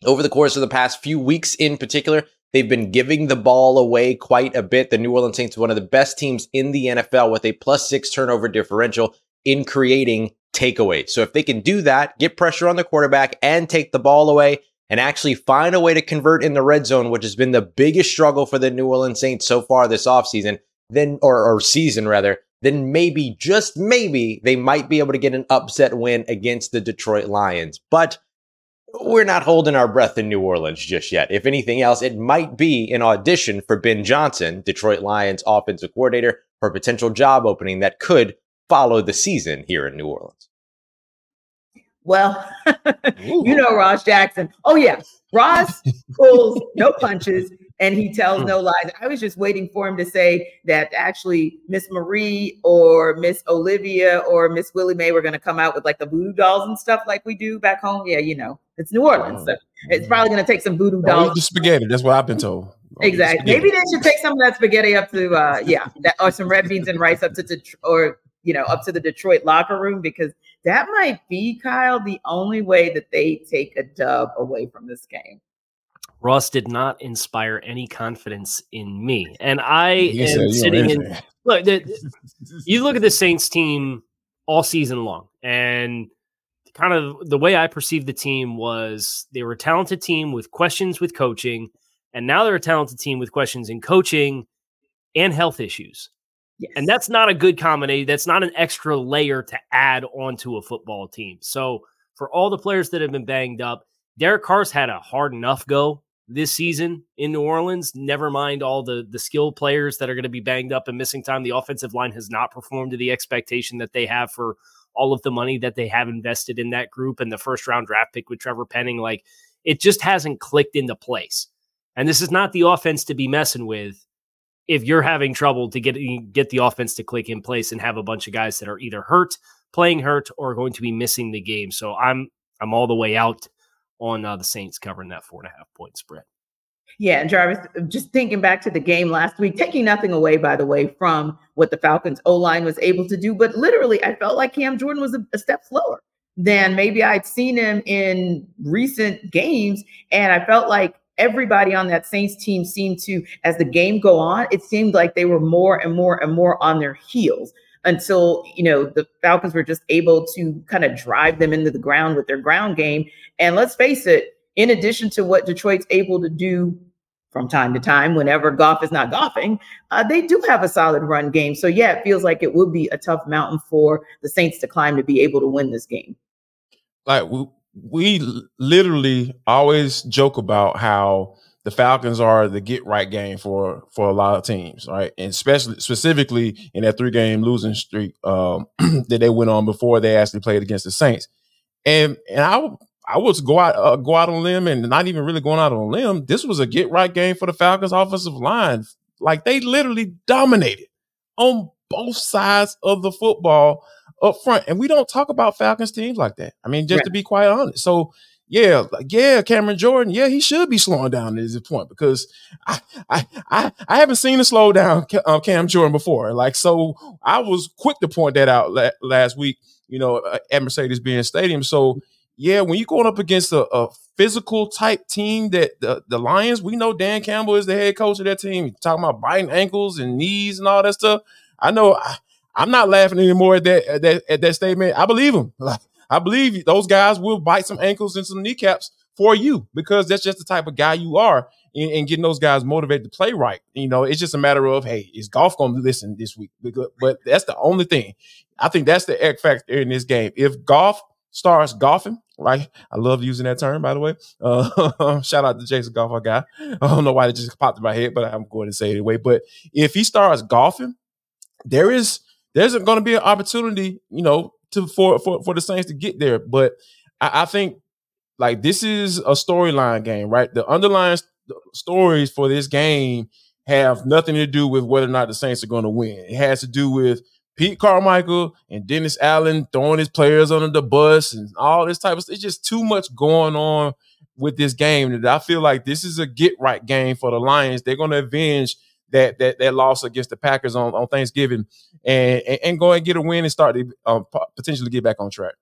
over the course of the past few weeks in particular. They've been giving the ball away quite a bit. The New Orleans Saints, one of the best teams in the NFL with a plus six turnover differential in creating takeaways. So if they can do that, get pressure on the quarterback and take the ball away and actually find a way to convert in the red zone, which has been the biggest struggle for the New Orleans Saints so far this offseason, then or, or season rather, then maybe, just maybe, they might be able to get an upset win against the Detroit Lions. But we're not holding our breath in New Orleans just yet. If anything else, it might be an audition for Ben Johnson, Detroit Lions offensive coordinator, for a potential job opening that could follow the season here in New Orleans. Well, you know Ross Jackson. Oh yeah, Ross pulls no punches and he tells no lies. I was just waiting for him to say that actually Miss Marie or Miss Olivia or Miss Willie Mae were going to come out with like the voodoo dolls and stuff like we do back home. Yeah, you know, it's New Orleans, so it's probably going to take some voodoo dolls. the spaghetti. That's what I've been told. Exactly. Maybe they should take some of that spaghetti up to uh yeah, that, or some red beans and rice up to, to or you know up to the Detroit locker room because that might be Kyle the only way that they take a dub away from this game. Ross did not inspire any confidence in me, and I am sitting in. Look, the, you look at the Saints team all season long, and kind of the way I perceived the team was they were a talented team with questions with coaching, and now they're a talented team with questions in coaching and health issues. Yes. And that's not a good combination. That's not an extra layer to add onto a football team. So for all the players that have been banged up, Derek Carr's had a hard enough go this season in New Orleans. Never mind all the the skill players that are going to be banged up and missing time. The offensive line has not performed to the expectation that they have for all of the money that they have invested in that group and the first round draft pick with Trevor Penning. Like it just hasn't clicked into place. And this is not the offense to be messing with if you're having trouble to get get the offense to click in place and have a bunch of guys that are either hurt, playing hurt, or going to be missing the game. So I'm I'm all the way out on uh, the Saints covering that four and a half point spread. Yeah, and Jarvis, just thinking back to the game last week, taking nothing away, by the way, from what the Falcons O line was able to do, but literally, I felt like Cam Jordan was a, a step slower than maybe I'd seen him in recent games, and I felt like everybody on that Saints team seemed to, as the game go on, it seemed like they were more and more and more on their heels until you know the Falcons were just able to kind of drive them into the ground with their ground game. And let's face it, in addition to what Detroit's able to do from time to time, whenever Goff is not golfing, uh, they do have a solid run game. So yeah, it feels like it would be a tough mountain for the Saints to climb to be able to win this game. Like we, we literally always joke about how the Falcons are the get right game for for a lot of teams, right? And especially specifically in that three game losing streak um, that they went on before they actually played against the Saints. And and I I was go out uh, go out on limb and not even really going out on a limb. This was a get right game for the Falcons offensive line. Like they literally dominated on both sides of the football up front. And we don't talk about Falcons teams like that. I mean, just right. to be quite honest. So yeah, like, yeah, Cameron Jordan, yeah, he should be slowing down at this point because I, I, I, I haven't seen a slow down uh, Cam Jordan before. Like, so I was quick to point that out la- last week, you know, at Mercedes-Benz Stadium. So, yeah, when you're going up against a, a physical type team that the, the Lions, we know Dan Campbell is the head coach of that team. You're talking about biting ankles and knees and all that stuff. I know I, am not laughing anymore at that, at that at that statement. I believe him. Like, I believe those guys will bite some ankles and some kneecaps for you because that's just the type of guy you are and getting those guys motivated to play right. You know, it's just a matter of, hey, is Goff going to listen this week? But that's the only thing. I think that's the X factor in this game. If Goff starts golfing, right? I love using that term, by the way. Uh, shout out to Jason Goff, our guy. I don't know why it just popped in my head, but I'm going to say it anyway. But if he starts golfing, there is there's going to be an opportunity, you know, to for for for the Saints to get there. But I, I think like this is a storyline game, right? The underlying st- stories for this game have nothing to do with whether or not the Saints are going to win. It has to do with Pete Carmichael and Dennis Allen throwing his players under the bus and all this type of stuff. It's just too much going on with this game that I feel like this is a get right game for the Lions. They're going to avenge that that that loss against the Packers on, on Thanksgiving and, and, and go and get a win and start to um, potentially get back on track.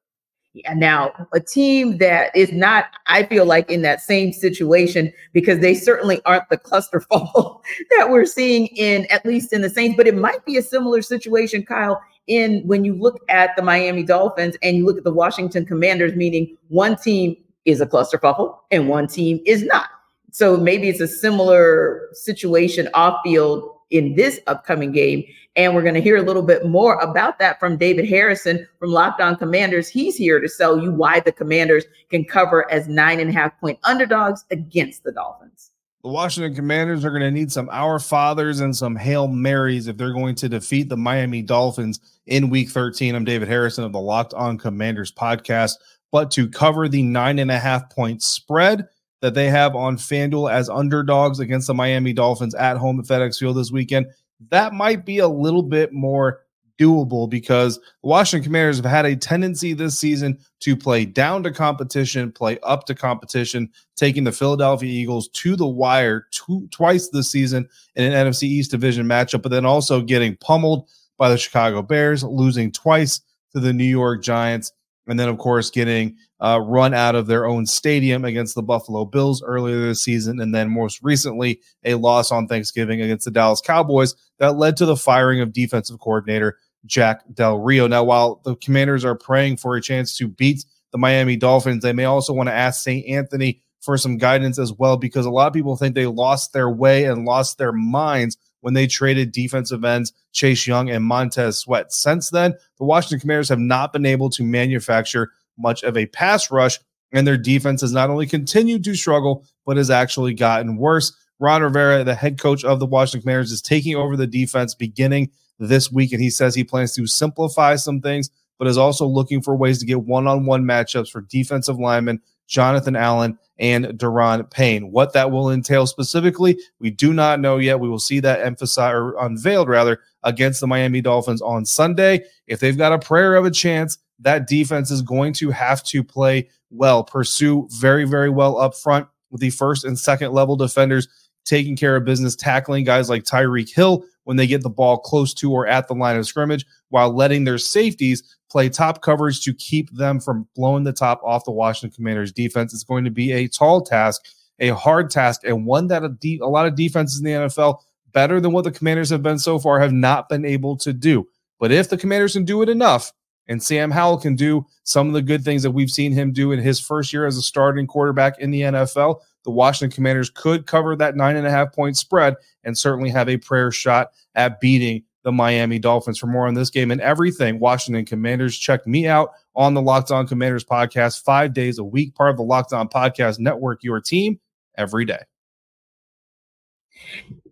Yeah, now a team that is not, I feel like, in that same situation because they certainly aren't the clusterfuck that we're seeing in at least in the Saints, but it might be a similar situation, Kyle, in when you look at the Miami Dolphins and you look at the Washington Commanders, meaning one team is a clusterfuffle and one team is not. So maybe it's a similar situation off field in this upcoming game. And we're going to hear a little bit more about that from David Harrison from Locked On Commanders. He's here to tell you why the Commanders can cover as nine and a half point underdogs against the Dolphins. The Washington Commanders are going to need some Our Fathers and some Hail Marys if they're going to defeat the Miami Dolphins in week 13. I'm David Harrison of the Locked On Commanders podcast. But to cover the nine and a half point spread, that they have on FanDuel as underdogs against the Miami Dolphins at home at FedEx Field this weekend, that might be a little bit more doable because the Washington Commanders have had a tendency this season to play down to competition, play up to competition, taking the Philadelphia Eagles to the wire two, twice this season in an NFC East division matchup, but then also getting pummeled by the Chicago Bears, losing twice to the New York Giants, and then, of course, getting uh, run out of their own stadium against the Buffalo Bills earlier this season, and then most recently a loss on Thanksgiving against the Dallas Cowboys that led to the firing of defensive coordinator Jack Del Rio. Now, while the Commanders are praying for a chance to beat the Miami Dolphins, they may also want to ask St. Anthony for some guidance as well, because a lot of people think they lost their way and lost their minds when they traded defensive ends Chase Young and Montez Sweat. Since then, the Washington Commanders have not been able to manufacture much of a pass rush, and their defense has not only continued to struggle, but has actually gotten worse. Ron Rivera, the head coach of the Washington Commanders, is taking over the defense beginning this week, and he says he plans to simplify some things, but is also looking for ways to get one-on-one matchups for defensive linemen Jonathan Allen and Daron Payne. What that will entail specifically, we do not know yet. We will see that emphasized or unveiled rather against the Miami Dolphins on Sunday. If they've got a prayer of a chance, that defense is going to have to play well, pursue very, very well up front with the first and second level defenders taking care of business, tackling guys like Tyreek Hill when they get the ball close to or at the line of scrimmage, while letting their safeties play top coverage to keep them from blowing the top off the Washington Commanders defense. It's going to be a tall task, a hard task, and one that a, de- a lot of defenses in the NFL, better than what the Commanders have been so far, have not been able to do. But if the Commanders can do it enough, and Sam Howell can do some of the good things that we've seen him do in his first year as a starting quarterback in the NFL. The Washington Commanders could cover that nine and a half point spread and certainly have a prayer shot at beating the Miami Dolphins. For more on this game and everything, Washington Commanders, check me out on the Locked On Commanders podcast five days a week, part of the Locked On Podcast Network, your team every day.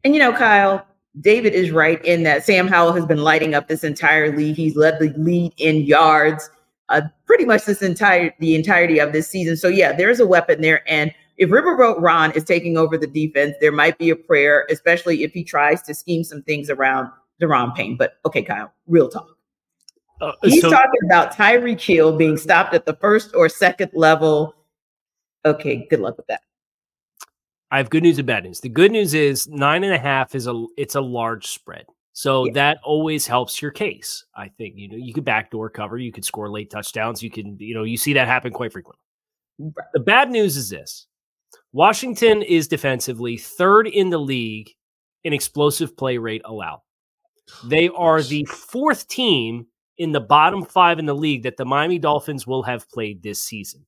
And you know, Kyle, David is right in that Sam Howell has been lighting up this entire league. He's led the lead in yards uh, pretty much this entire the entirety of this season. So yeah, there's a weapon there. And if Riverboat Ron is taking over the defense, there might be a prayer, especially if he tries to scheme some things around Daron Payne. But okay, Kyle, real talk. Uh, He's so- talking about Tyreek Hill being stopped at the first or second level. Okay, good luck with that. I have good news and bad news. The good news is nine and a half is a it's a large spread. So yeah. that always helps your case. I think you know you could backdoor cover, you could score late touchdowns, you can you know you see that happen quite frequently. The bad news is this: Washington is defensively third in the league in explosive play rate allowed. They are the fourth team in the bottom five in the league that the Miami Dolphins will have played this season.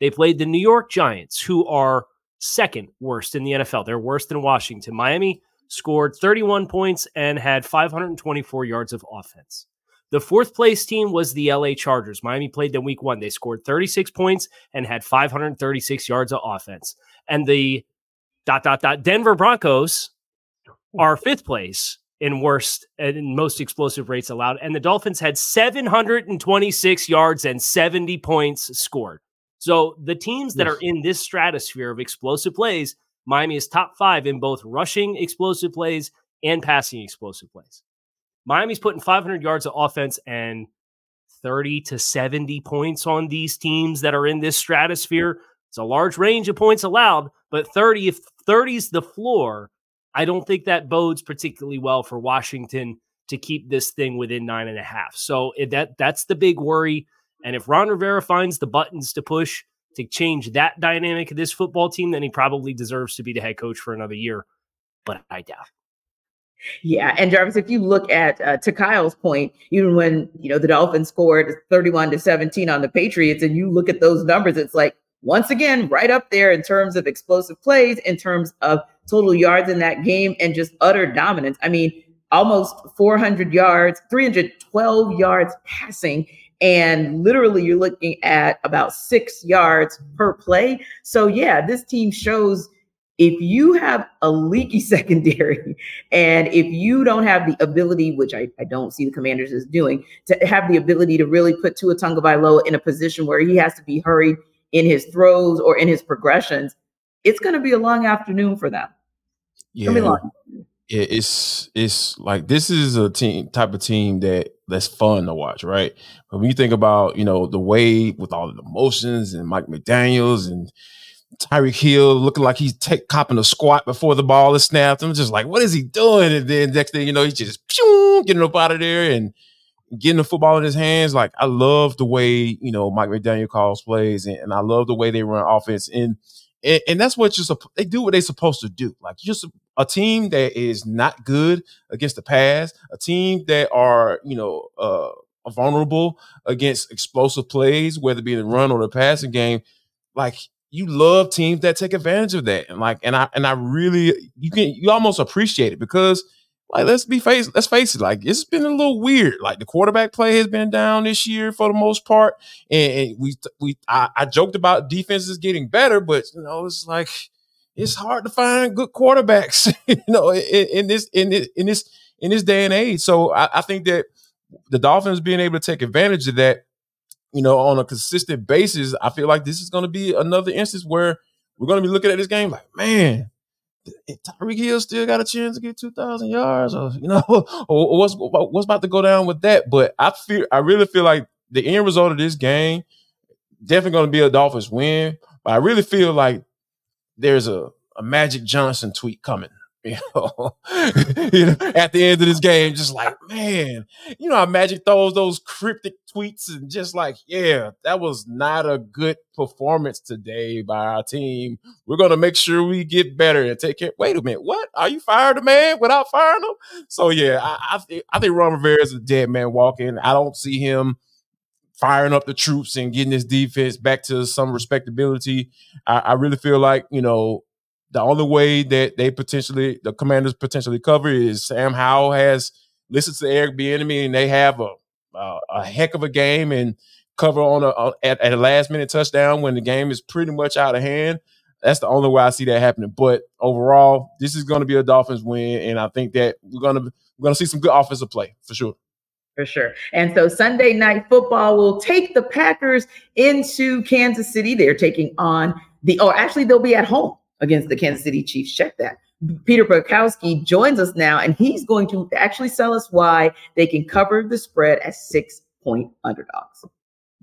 They played the New York Giants, who are second worst in the NFL. They're worse than Washington. Miami scored 31 points and had 524 yards of offense. The fourth place team was the LA Chargers. Miami played them week one. They scored 36 points and had 536 yards of offense. And the dot dot dot Denver Broncos are fifth place in worst and most explosive rates allowed. And the Dolphins had 726 yards and 70 points scored. So the teams that are in this stratosphere of explosive plays, Miami is top five in both rushing explosive plays and passing explosive plays. Miami's putting 500 yards of offense and 30 to 70 points on these teams that are in this stratosphere. It's a large range of points allowed, but 30, if 30 is the floor, I don't think that bodes particularly well for Washington to keep this thing within nine and a half. So eh, that that's the big worry. And if Ron Rivera finds the buttons to push to change that dynamic of this football team, then he probably deserves to be the head coach for another year. But I doubt. Yeah, and Jarvis, if you look at uh, to Kyle's point, even when you know the Dolphins scored 31 to 17 on the Patriots, and you look at those numbers, it's like once again right up there in terms of explosive plays, in terms of total yards in that game, and just utter dominance. I mean, almost 400 yards, 312 yards passing, and literally you're looking at about six yards per play. So yeah, this team shows if you have a leaky secondary and if you don't have the ability, which I, I don't see the commanders as doing, to have the ability to really put Tua Tagovailoa in a position where he has to be hurried in his throws or in his progressions, it's going to be a long afternoon for them. Yeah. It's it's like this is a team type of team that that's fun to watch, right? But when you think about you know the way with all the emotions and Mike McDaniel's and Tyreek Hill looking like he's take, copping a squat before the ball is snapped. I'm just like, what is he doing? And then next thing you know, he's just pew, getting up out of there and getting the football in his hands. Like I love the way you know Mike McDaniel calls plays, and, and I love the way they run offense. And and, and that's what just they do what they're supposed to do. Like just a, a team that is not good against the pass, a team that are you know uh, vulnerable against explosive plays, whether it be the run or the passing game. Like you love teams that take advantage of that. And like, and I and I really you can you almost appreciate it because like let's be face let's face it, like it's been a little weird. Like the quarterback play has been down this year for the most part. And, and we we I, I joked about defenses getting better, but you know, it's like it's hard to find good quarterbacks, you know, in, in this in this in this in this day and age. So I, I think that the Dolphins being able to take advantage of that you know, on a consistent basis, I feel like this is going to be another instance where we're going to be looking at this game like, man, Tyreek Hill still got a chance to get two thousand yards, or you know, or, what's what's about to go down with that. But I feel, I really feel like the end result of this game definitely going to be a Dolphins win. But I really feel like there's a a Magic Johnson tweet coming you know, at the end of this game, just like, man, you know how Magic throws those cryptic tweets and just like, yeah, that was not a good performance today by our team. We're gonna make sure we get better and take care. Wait a minute, what? Are you fired a man without firing him? So yeah, I I, th- I think Ron Rivera is a dead man walking. I don't see him firing up the troops and getting this defense back to some respectability. I, I really feel like you know the only way that they potentially the commanders potentially cover is Sam Howell has listened to Eric Bieniemy and they have a a, a heck of a game and cover on a, at, at a last minute touchdown when the game is pretty much out of hand. That's the only way I see that happening. But overall, this is going to be a Dolphins win, and I think that we're going to we're going to see some good offensive play for sure. For sure. And so Sunday night football will take the Packers into Kansas City. They're taking on the, or actually, they'll be at home against the Kansas City Chiefs. Check that. Peter Bukowski joins us now, and he's going to actually sell us why they can cover the spread as six point underdogs.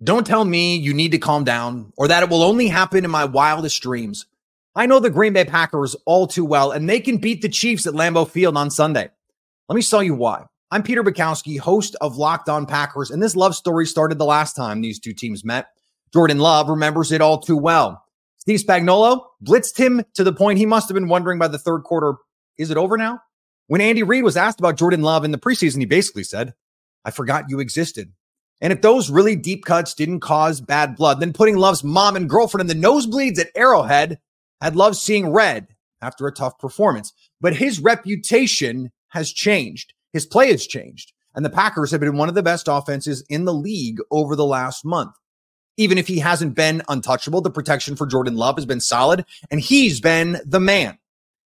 Don't tell me you need to calm down or that it will only happen in my wildest dreams. I know the Green Bay Packers all too well, and they can beat the Chiefs at Lambeau Field on Sunday. Let me tell you why. I'm Peter Bukowski, host of Locked On Packers, and this love story started the last time these two teams met. Jordan Love remembers it all too well. Steve Spagnuolo blitzed him to the point he must have been wondering by the third quarter, is it over now? When Andy Reid was asked about Jordan Love in the preseason, he basically said, I forgot you existed. And if those really deep cuts didn't cause bad blood, then putting Love's mom and girlfriend in the nosebleeds at Arrowhead had Love seeing red after a tough performance. But his reputation has changed. His play has changed. And the Packers have been one of the best offenses in the league over the last month even if he hasn't been untouchable, the protection for Jordan Love has been solid, and he's been the man.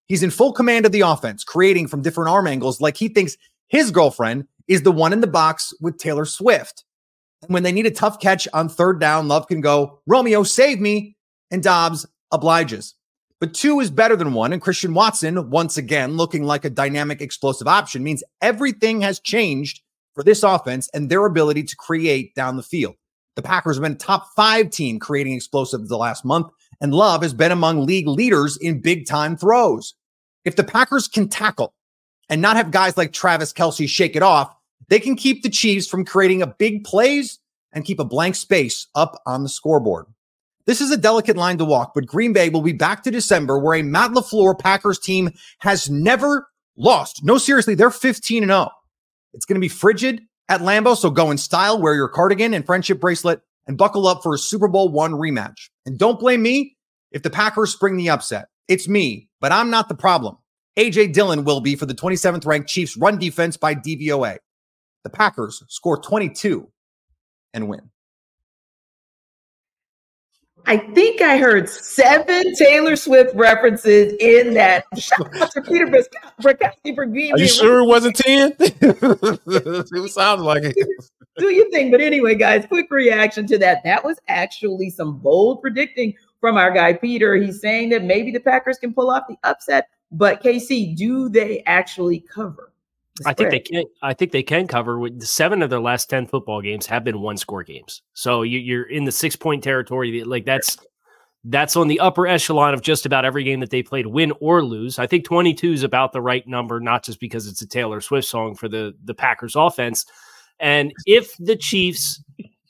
He's in full command of the offense, creating from different arm angles like he thinks his girlfriend is the one in the box with Taylor Swift. And when they need a tough catch on third down, Love can go, Romeo, save me. And Doubs obliges. But two is better than one. And Christian Watson, once again, looking like a dynamic, explosive option, means everything has changed for this offense and their ability to create down the field. The Packers have been a top five team creating explosives the last month, and Love has been among league leaders in big time throws. If the Packers can tackle and not have guys like Travis Kelce shake it off, they can keep the Chiefs from creating a big plays and keep a blank space up on the scoreboard. This is a delicate line to walk, but Green Bay will be back to December where a Matt LaFleur Packers team has never lost. No, seriously, they're 15 and 0. It's going to be frigid at Lambeau. So go in style, wear your cardigan and friendship bracelet, and buckle up for a Super Bowl one rematch. And don't blame me if the Packers spring the upset. It's me, but I'm not the problem. AJ Dillon will be for the 27th ranked Chiefs run defense by DVOA. The Packers score 22 and win. I think I heard seven Taylor Swift references in that. Shout out to Peter Bukowski for being Are you sure it wasn't 10? it sounds like it. Do your thing. But anyway, guys, quick reaction to that. That was actually some bold predicting from our guy Peter. He's saying that maybe the Packers can pull off the upset, but KC, do they actually cover? I think they can. I think they can cover. With seven of their last ten football games have been one score games. So you, are in the six point territory. Like that's that's on the upper echelon of just about every game that they played, win or lose. I think twenty two is about the right number, not just because it's a Taylor Swift song for the the Packers offense. And if the Chiefs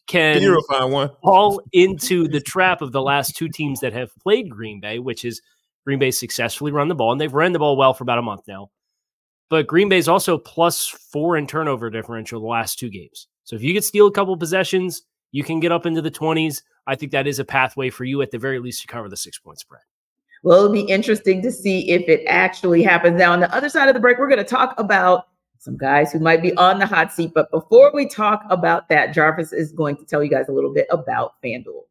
can, can one? fall into the trap of the last two teams that have played Green Bay, which is Green Bay successfully run the ball, and they've run the ball well for about a month now. But Green Bay's also plus four in turnover differential the last two games. So if you could steal a couple possessions, you can get up into the 20s. I think that is a pathway for you at the very least to cover the six point spread. Well, it'll be interesting to see if it actually happens. Now, on the other side of the break, we're going to talk about some guys who might be on the hot seat. But before we talk about that, Jarvis is going to tell you guys a little bit about FanDuel.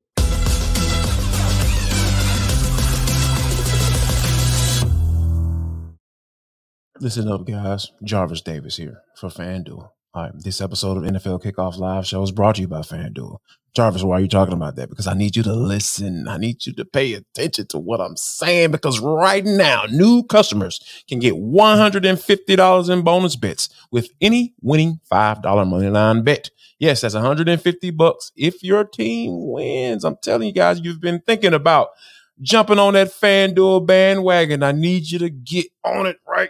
Listen up, guys. Jarvis Davis here for FanDuel. All right, this episode of NFL Kickoff Live Show is brought to you by FanDuel. Jarvis, why are you talking about that? Because I need you to listen. I need you to pay attention to what I'm saying because right now, new customers can get $150 in bonus bets with any winning $5 money moneyline bet. Yes, that's 150 bucks if your team wins. I'm telling you guys, you've been thinking about jumping on that FanDuel bandwagon. I need you to get on it right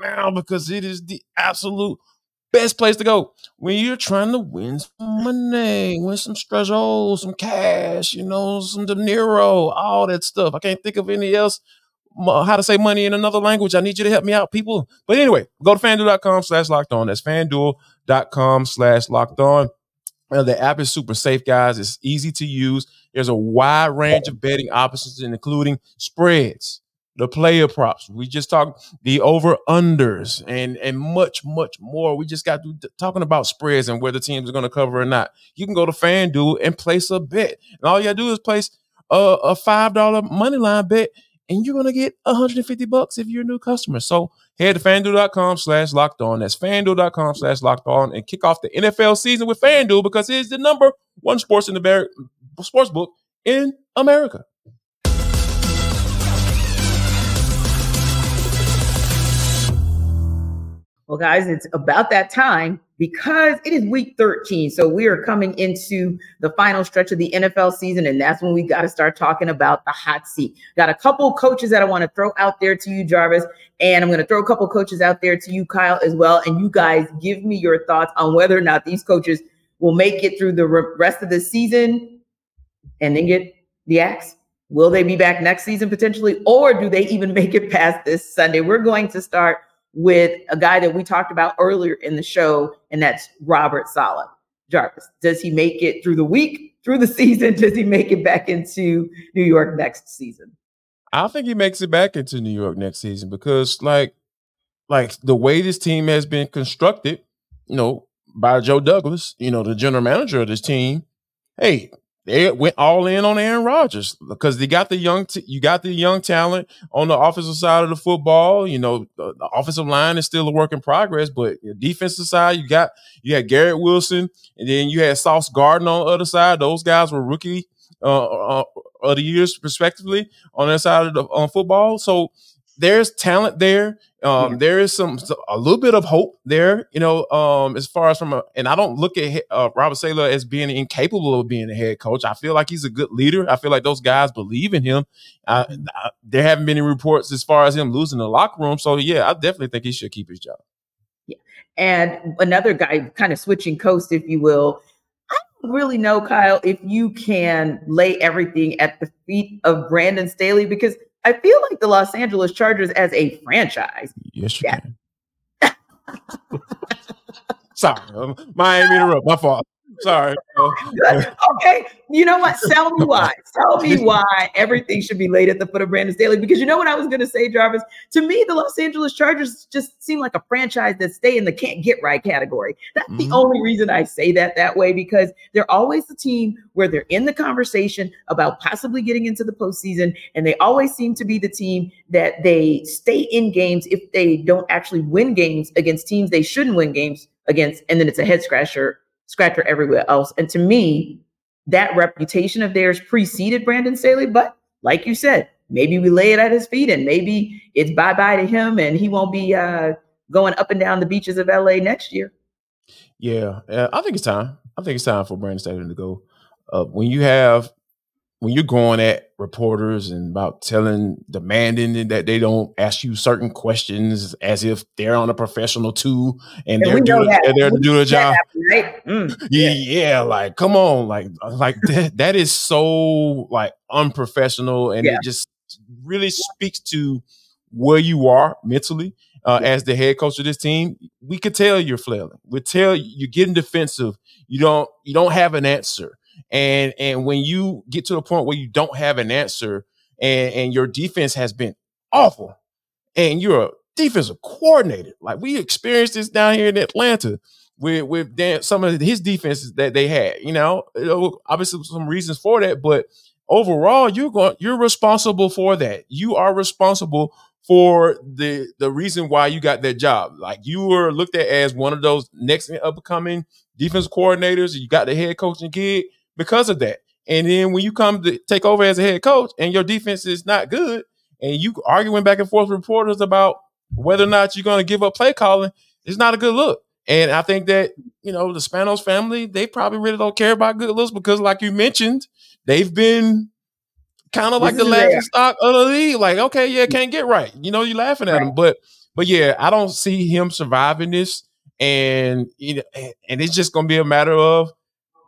now because it is the absolute best place to go when you're trying to win some money, win some treasure, some cash, you know, some De Niro, all that stuff. I can't think of any else uh, how to say money in another language. I need you to help me out, people. But anyway, go to fanduel.com slash locked on. That's fanduel.com slash locked on. Well, the app is super safe, guys. It's easy to use. There's a wide range of betting options, including spreads, the player props. We just talked the over unders and and much much more. We just got to talking about spreads and whether teams are going to cover or not. You can go to FanDuel and place a bet, and all you got to do is place a, a five dollar money line bet, and you're going to get 150 bucks if you're a new customer. So head to FanDuel.com slash locked on. That's FanDuel.com slash locked on and kick off the NFL season with FanDuel because it is the number one sports in the sports book in America. Well, guys, it's about that time because it is week 13. So we are coming into the final stretch of the NFL season, and that's when we got to start talking about the hot seat. Got a couple coaches that I want to throw out there to you, Jarvis, and I'm going to throw a couple coaches out there to you, Kyle, as well. And you guys give me your thoughts on whether or not these coaches will make it through the rest of the season and then get the axe. Will they be back next season potentially, or do they even make it past this Sunday? We're going to start with a guy that we talked about earlier in the show, and that's Robert Saleh. Jarvis, does he make it through the week, through the season? Does he make it back into New York next season? I think he makes it back into New York next season because, like, like the way this team has been constructed, you know, by Joe Douglas, you know, the general manager of this team. Hey, they went all in on Aaron Rodgers because they got the young, t- you got the young talent on the offensive side of the football. You know, the, the offensive line is still a work in progress, but the defensive side, you got you had Garrett Wilson, and then you had Sauce Gardner on the other side. Those guys were rookie uh, uh, of the years, respectively, on that side of the on football. So there's talent there. Um, yeah. There is some a little bit of hope there, you know, um, as far as from a, and I don't look at uh, Robert Saleh as being incapable of being a head coach. I feel like he's a good leader. I feel like those guys believe in him. I, mm-hmm. I, there haven't been any reports as far as him losing the locker room. So yeah, I definitely think he should keep his job. Yeah, and another guy, kind of switching coast, if you will. I don't really know, Kyle, if you can lay everything at the feet of Brandon Staley because I feel like the Los Angeles Chargers as a franchise. Yes, you yeah. can. Sorry, um, Miami interrupt. My fault. Sorry. okay. You know what? Tell me why. Tell me why everything should be laid at the foot of Brandon Staley. Because you know what I was going to say, Jarvis? To me, the Los Angeles Chargers just seem like a franchise that stay in the can't get right category. That's mm-hmm. the only reason I say that that way because they're always the team where they're in the conversation about possibly getting into the postseason. And they always seem to be the team that they stay in games if they don't actually win games against teams they shouldn't win games against. And then it's a head scratcher scratcher everywhere else. And to me, that reputation of theirs preceded Brandon Staley. But like you said, maybe we lay it at his feet and maybe it's bye bye to him and he won't be uh, going up and down the beaches of LA next year. Yeah, uh, I think it's time. I think it's time for Brandon Staley to go. Uh, when you have when you're going at reporters and about telling, demanding that they don't ask you certain questions as if they're on a professional too and, and they're doing they're there to do job. right? Mm. Yeah, yeah, like come on, like like that, that is so like unprofessional and yeah. it just really speaks to where you are mentally uh, yeah. as the head coach of this team. We could tell you're flailing. We tell you're getting defensive. You don't you don't have an answer and and when you get to the point where you don't have an answer and, and your defense has been awful and you're a defensive coordinator, like we experienced this down here in Atlanta with with Dan, some of his defenses that they had, you know, obviously some reasons for that, but overall you're going you're responsible for that. You are responsible for the the reason why you got that job. Like you were looked at as one of those next upcoming defense coordinators. You got the head coaching gig because of that. And then when you come to take over as a head coach and your defense is not good, and you arguing back and forth with reporters about whether or not you're going to give up play calling, it's not a good look. And I think that, you know, the Spanos family, they probably really don't care about good looks because, like you mentioned, they've been kind of like the laughing stock of the league. Like, okay, yeah, can't get right. You know, you're laughing at right. him. But but yeah, I don't see him surviving this. And you know, and it's just gonna be a matter of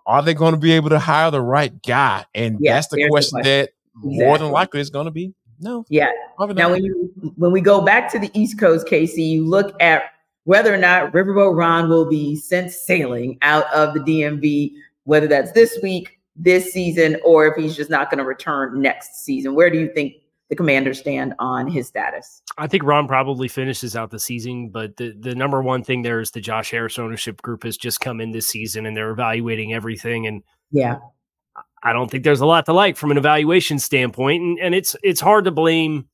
are they going to be able to hire the right guy? And yeah, that's the question, the question, that exactly. more than likely is going to be no. Yeah. Now, when you when we go back to the East Coast, Casey, you look at whether or not Riverboat Ron will be sent sailing out of the DMV, whether that's this week, this season, or if he's just not going to return next season. Where do you think the commander stand on his status? I think Ron probably finishes out the season, but the, the number one thing there is the Josh Harris ownership group has just come in this season and they're evaluating everything. And yeah, I don't think there's a lot to like from an evaluation standpoint. And, and it's it's hard to blame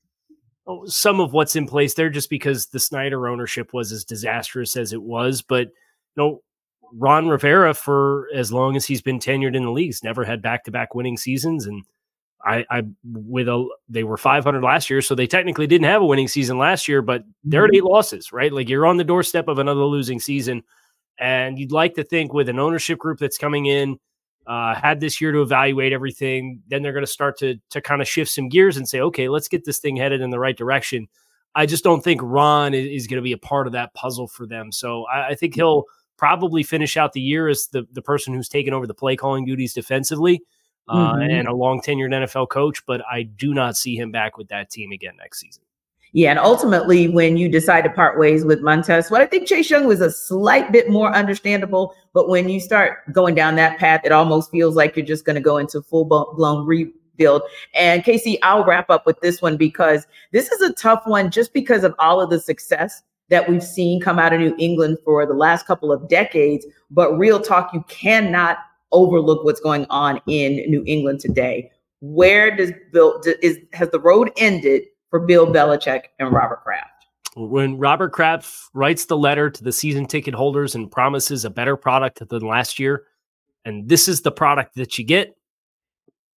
some of what's in place there just because the Snyder ownership was as disastrous as it was. But you know, Ron Rivera, for as long as he's been tenured in the leagues, never had back to back winning seasons. And I, I with a they were 500 last year, so they technically didn't have a winning season last year, but they're at mm-hmm. eight losses, right? Like you're on the doorstep of another losing season, and you'd like to think with an ownership group that's coming in, uh, had this year to evaluate everything, then they're going to start to to kind of shift some gears and say, okay, let's get this thing headed in the right direction. I just don't think Ron is, is going to be a part of that puzzle for them. So I, I think mm-hmm. he'll probably finish out the year as the the person who's taken over the play calling duties defensively uh, mm-hmm. and a long tenured NFL coach, but I do not see him back with that team again next season. Yeah, and ultimately, when you decide to part ways with Montez, what I think Chase Young was a slight bit more understandable, but when you start going down that path, it almost feels like you're just going to go into full blown rebuild. And Casey, I'll wrap up with this one because this is a tough one, just because of all of the success that we've seen come out of New England for the last couple of decades. But real talk, you cannot overlook what's going on in New England today. Where does Bill is has the road ended for Bill Belichick and Robert Kraft? When Robert Kraft writes the letter to the season ticket holders and promises a better product than last year, and this is the product that you get,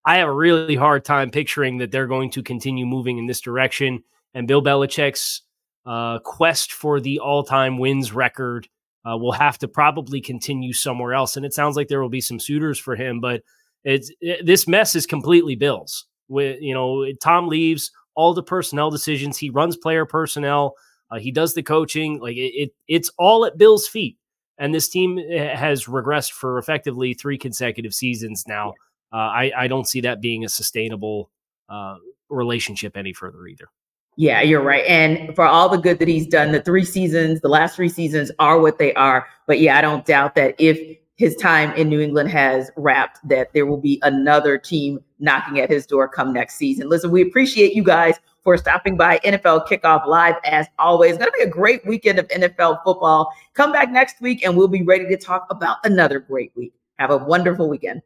I have a really hard time picturing that they're going to continue moving in this direction. And Bill Belichick's uh, quest for the all-time wins record uh, will have to probably continue somewhere else. And it sounds like there will be some suitors for him, but it's it, this mess is completely Bill's. With you know, Tom leaves all the personnel decisions. He runs player personnel. Uh, he does the coaching. Like it, it, it's all at Bill's feet. And this team eh, has regressed for effectively three consecutive seasons now. Uh, I, I don't see that being a sustainable uh, relationship any further either. Yeah, you're right. And for all the good that he's done, the three seasons, the last three seasons are what they are. But yeah, I don't doubt that if his time in New England has wrapped, that there will be another team knocking at his door come next season. Listen, we appreciate you guys for stopping by NFL Kickoff Live as always. It's going to be a great weekend of NFL football. Come back next week and we'll be ready to talk about another great week. Have a wonderful weekend.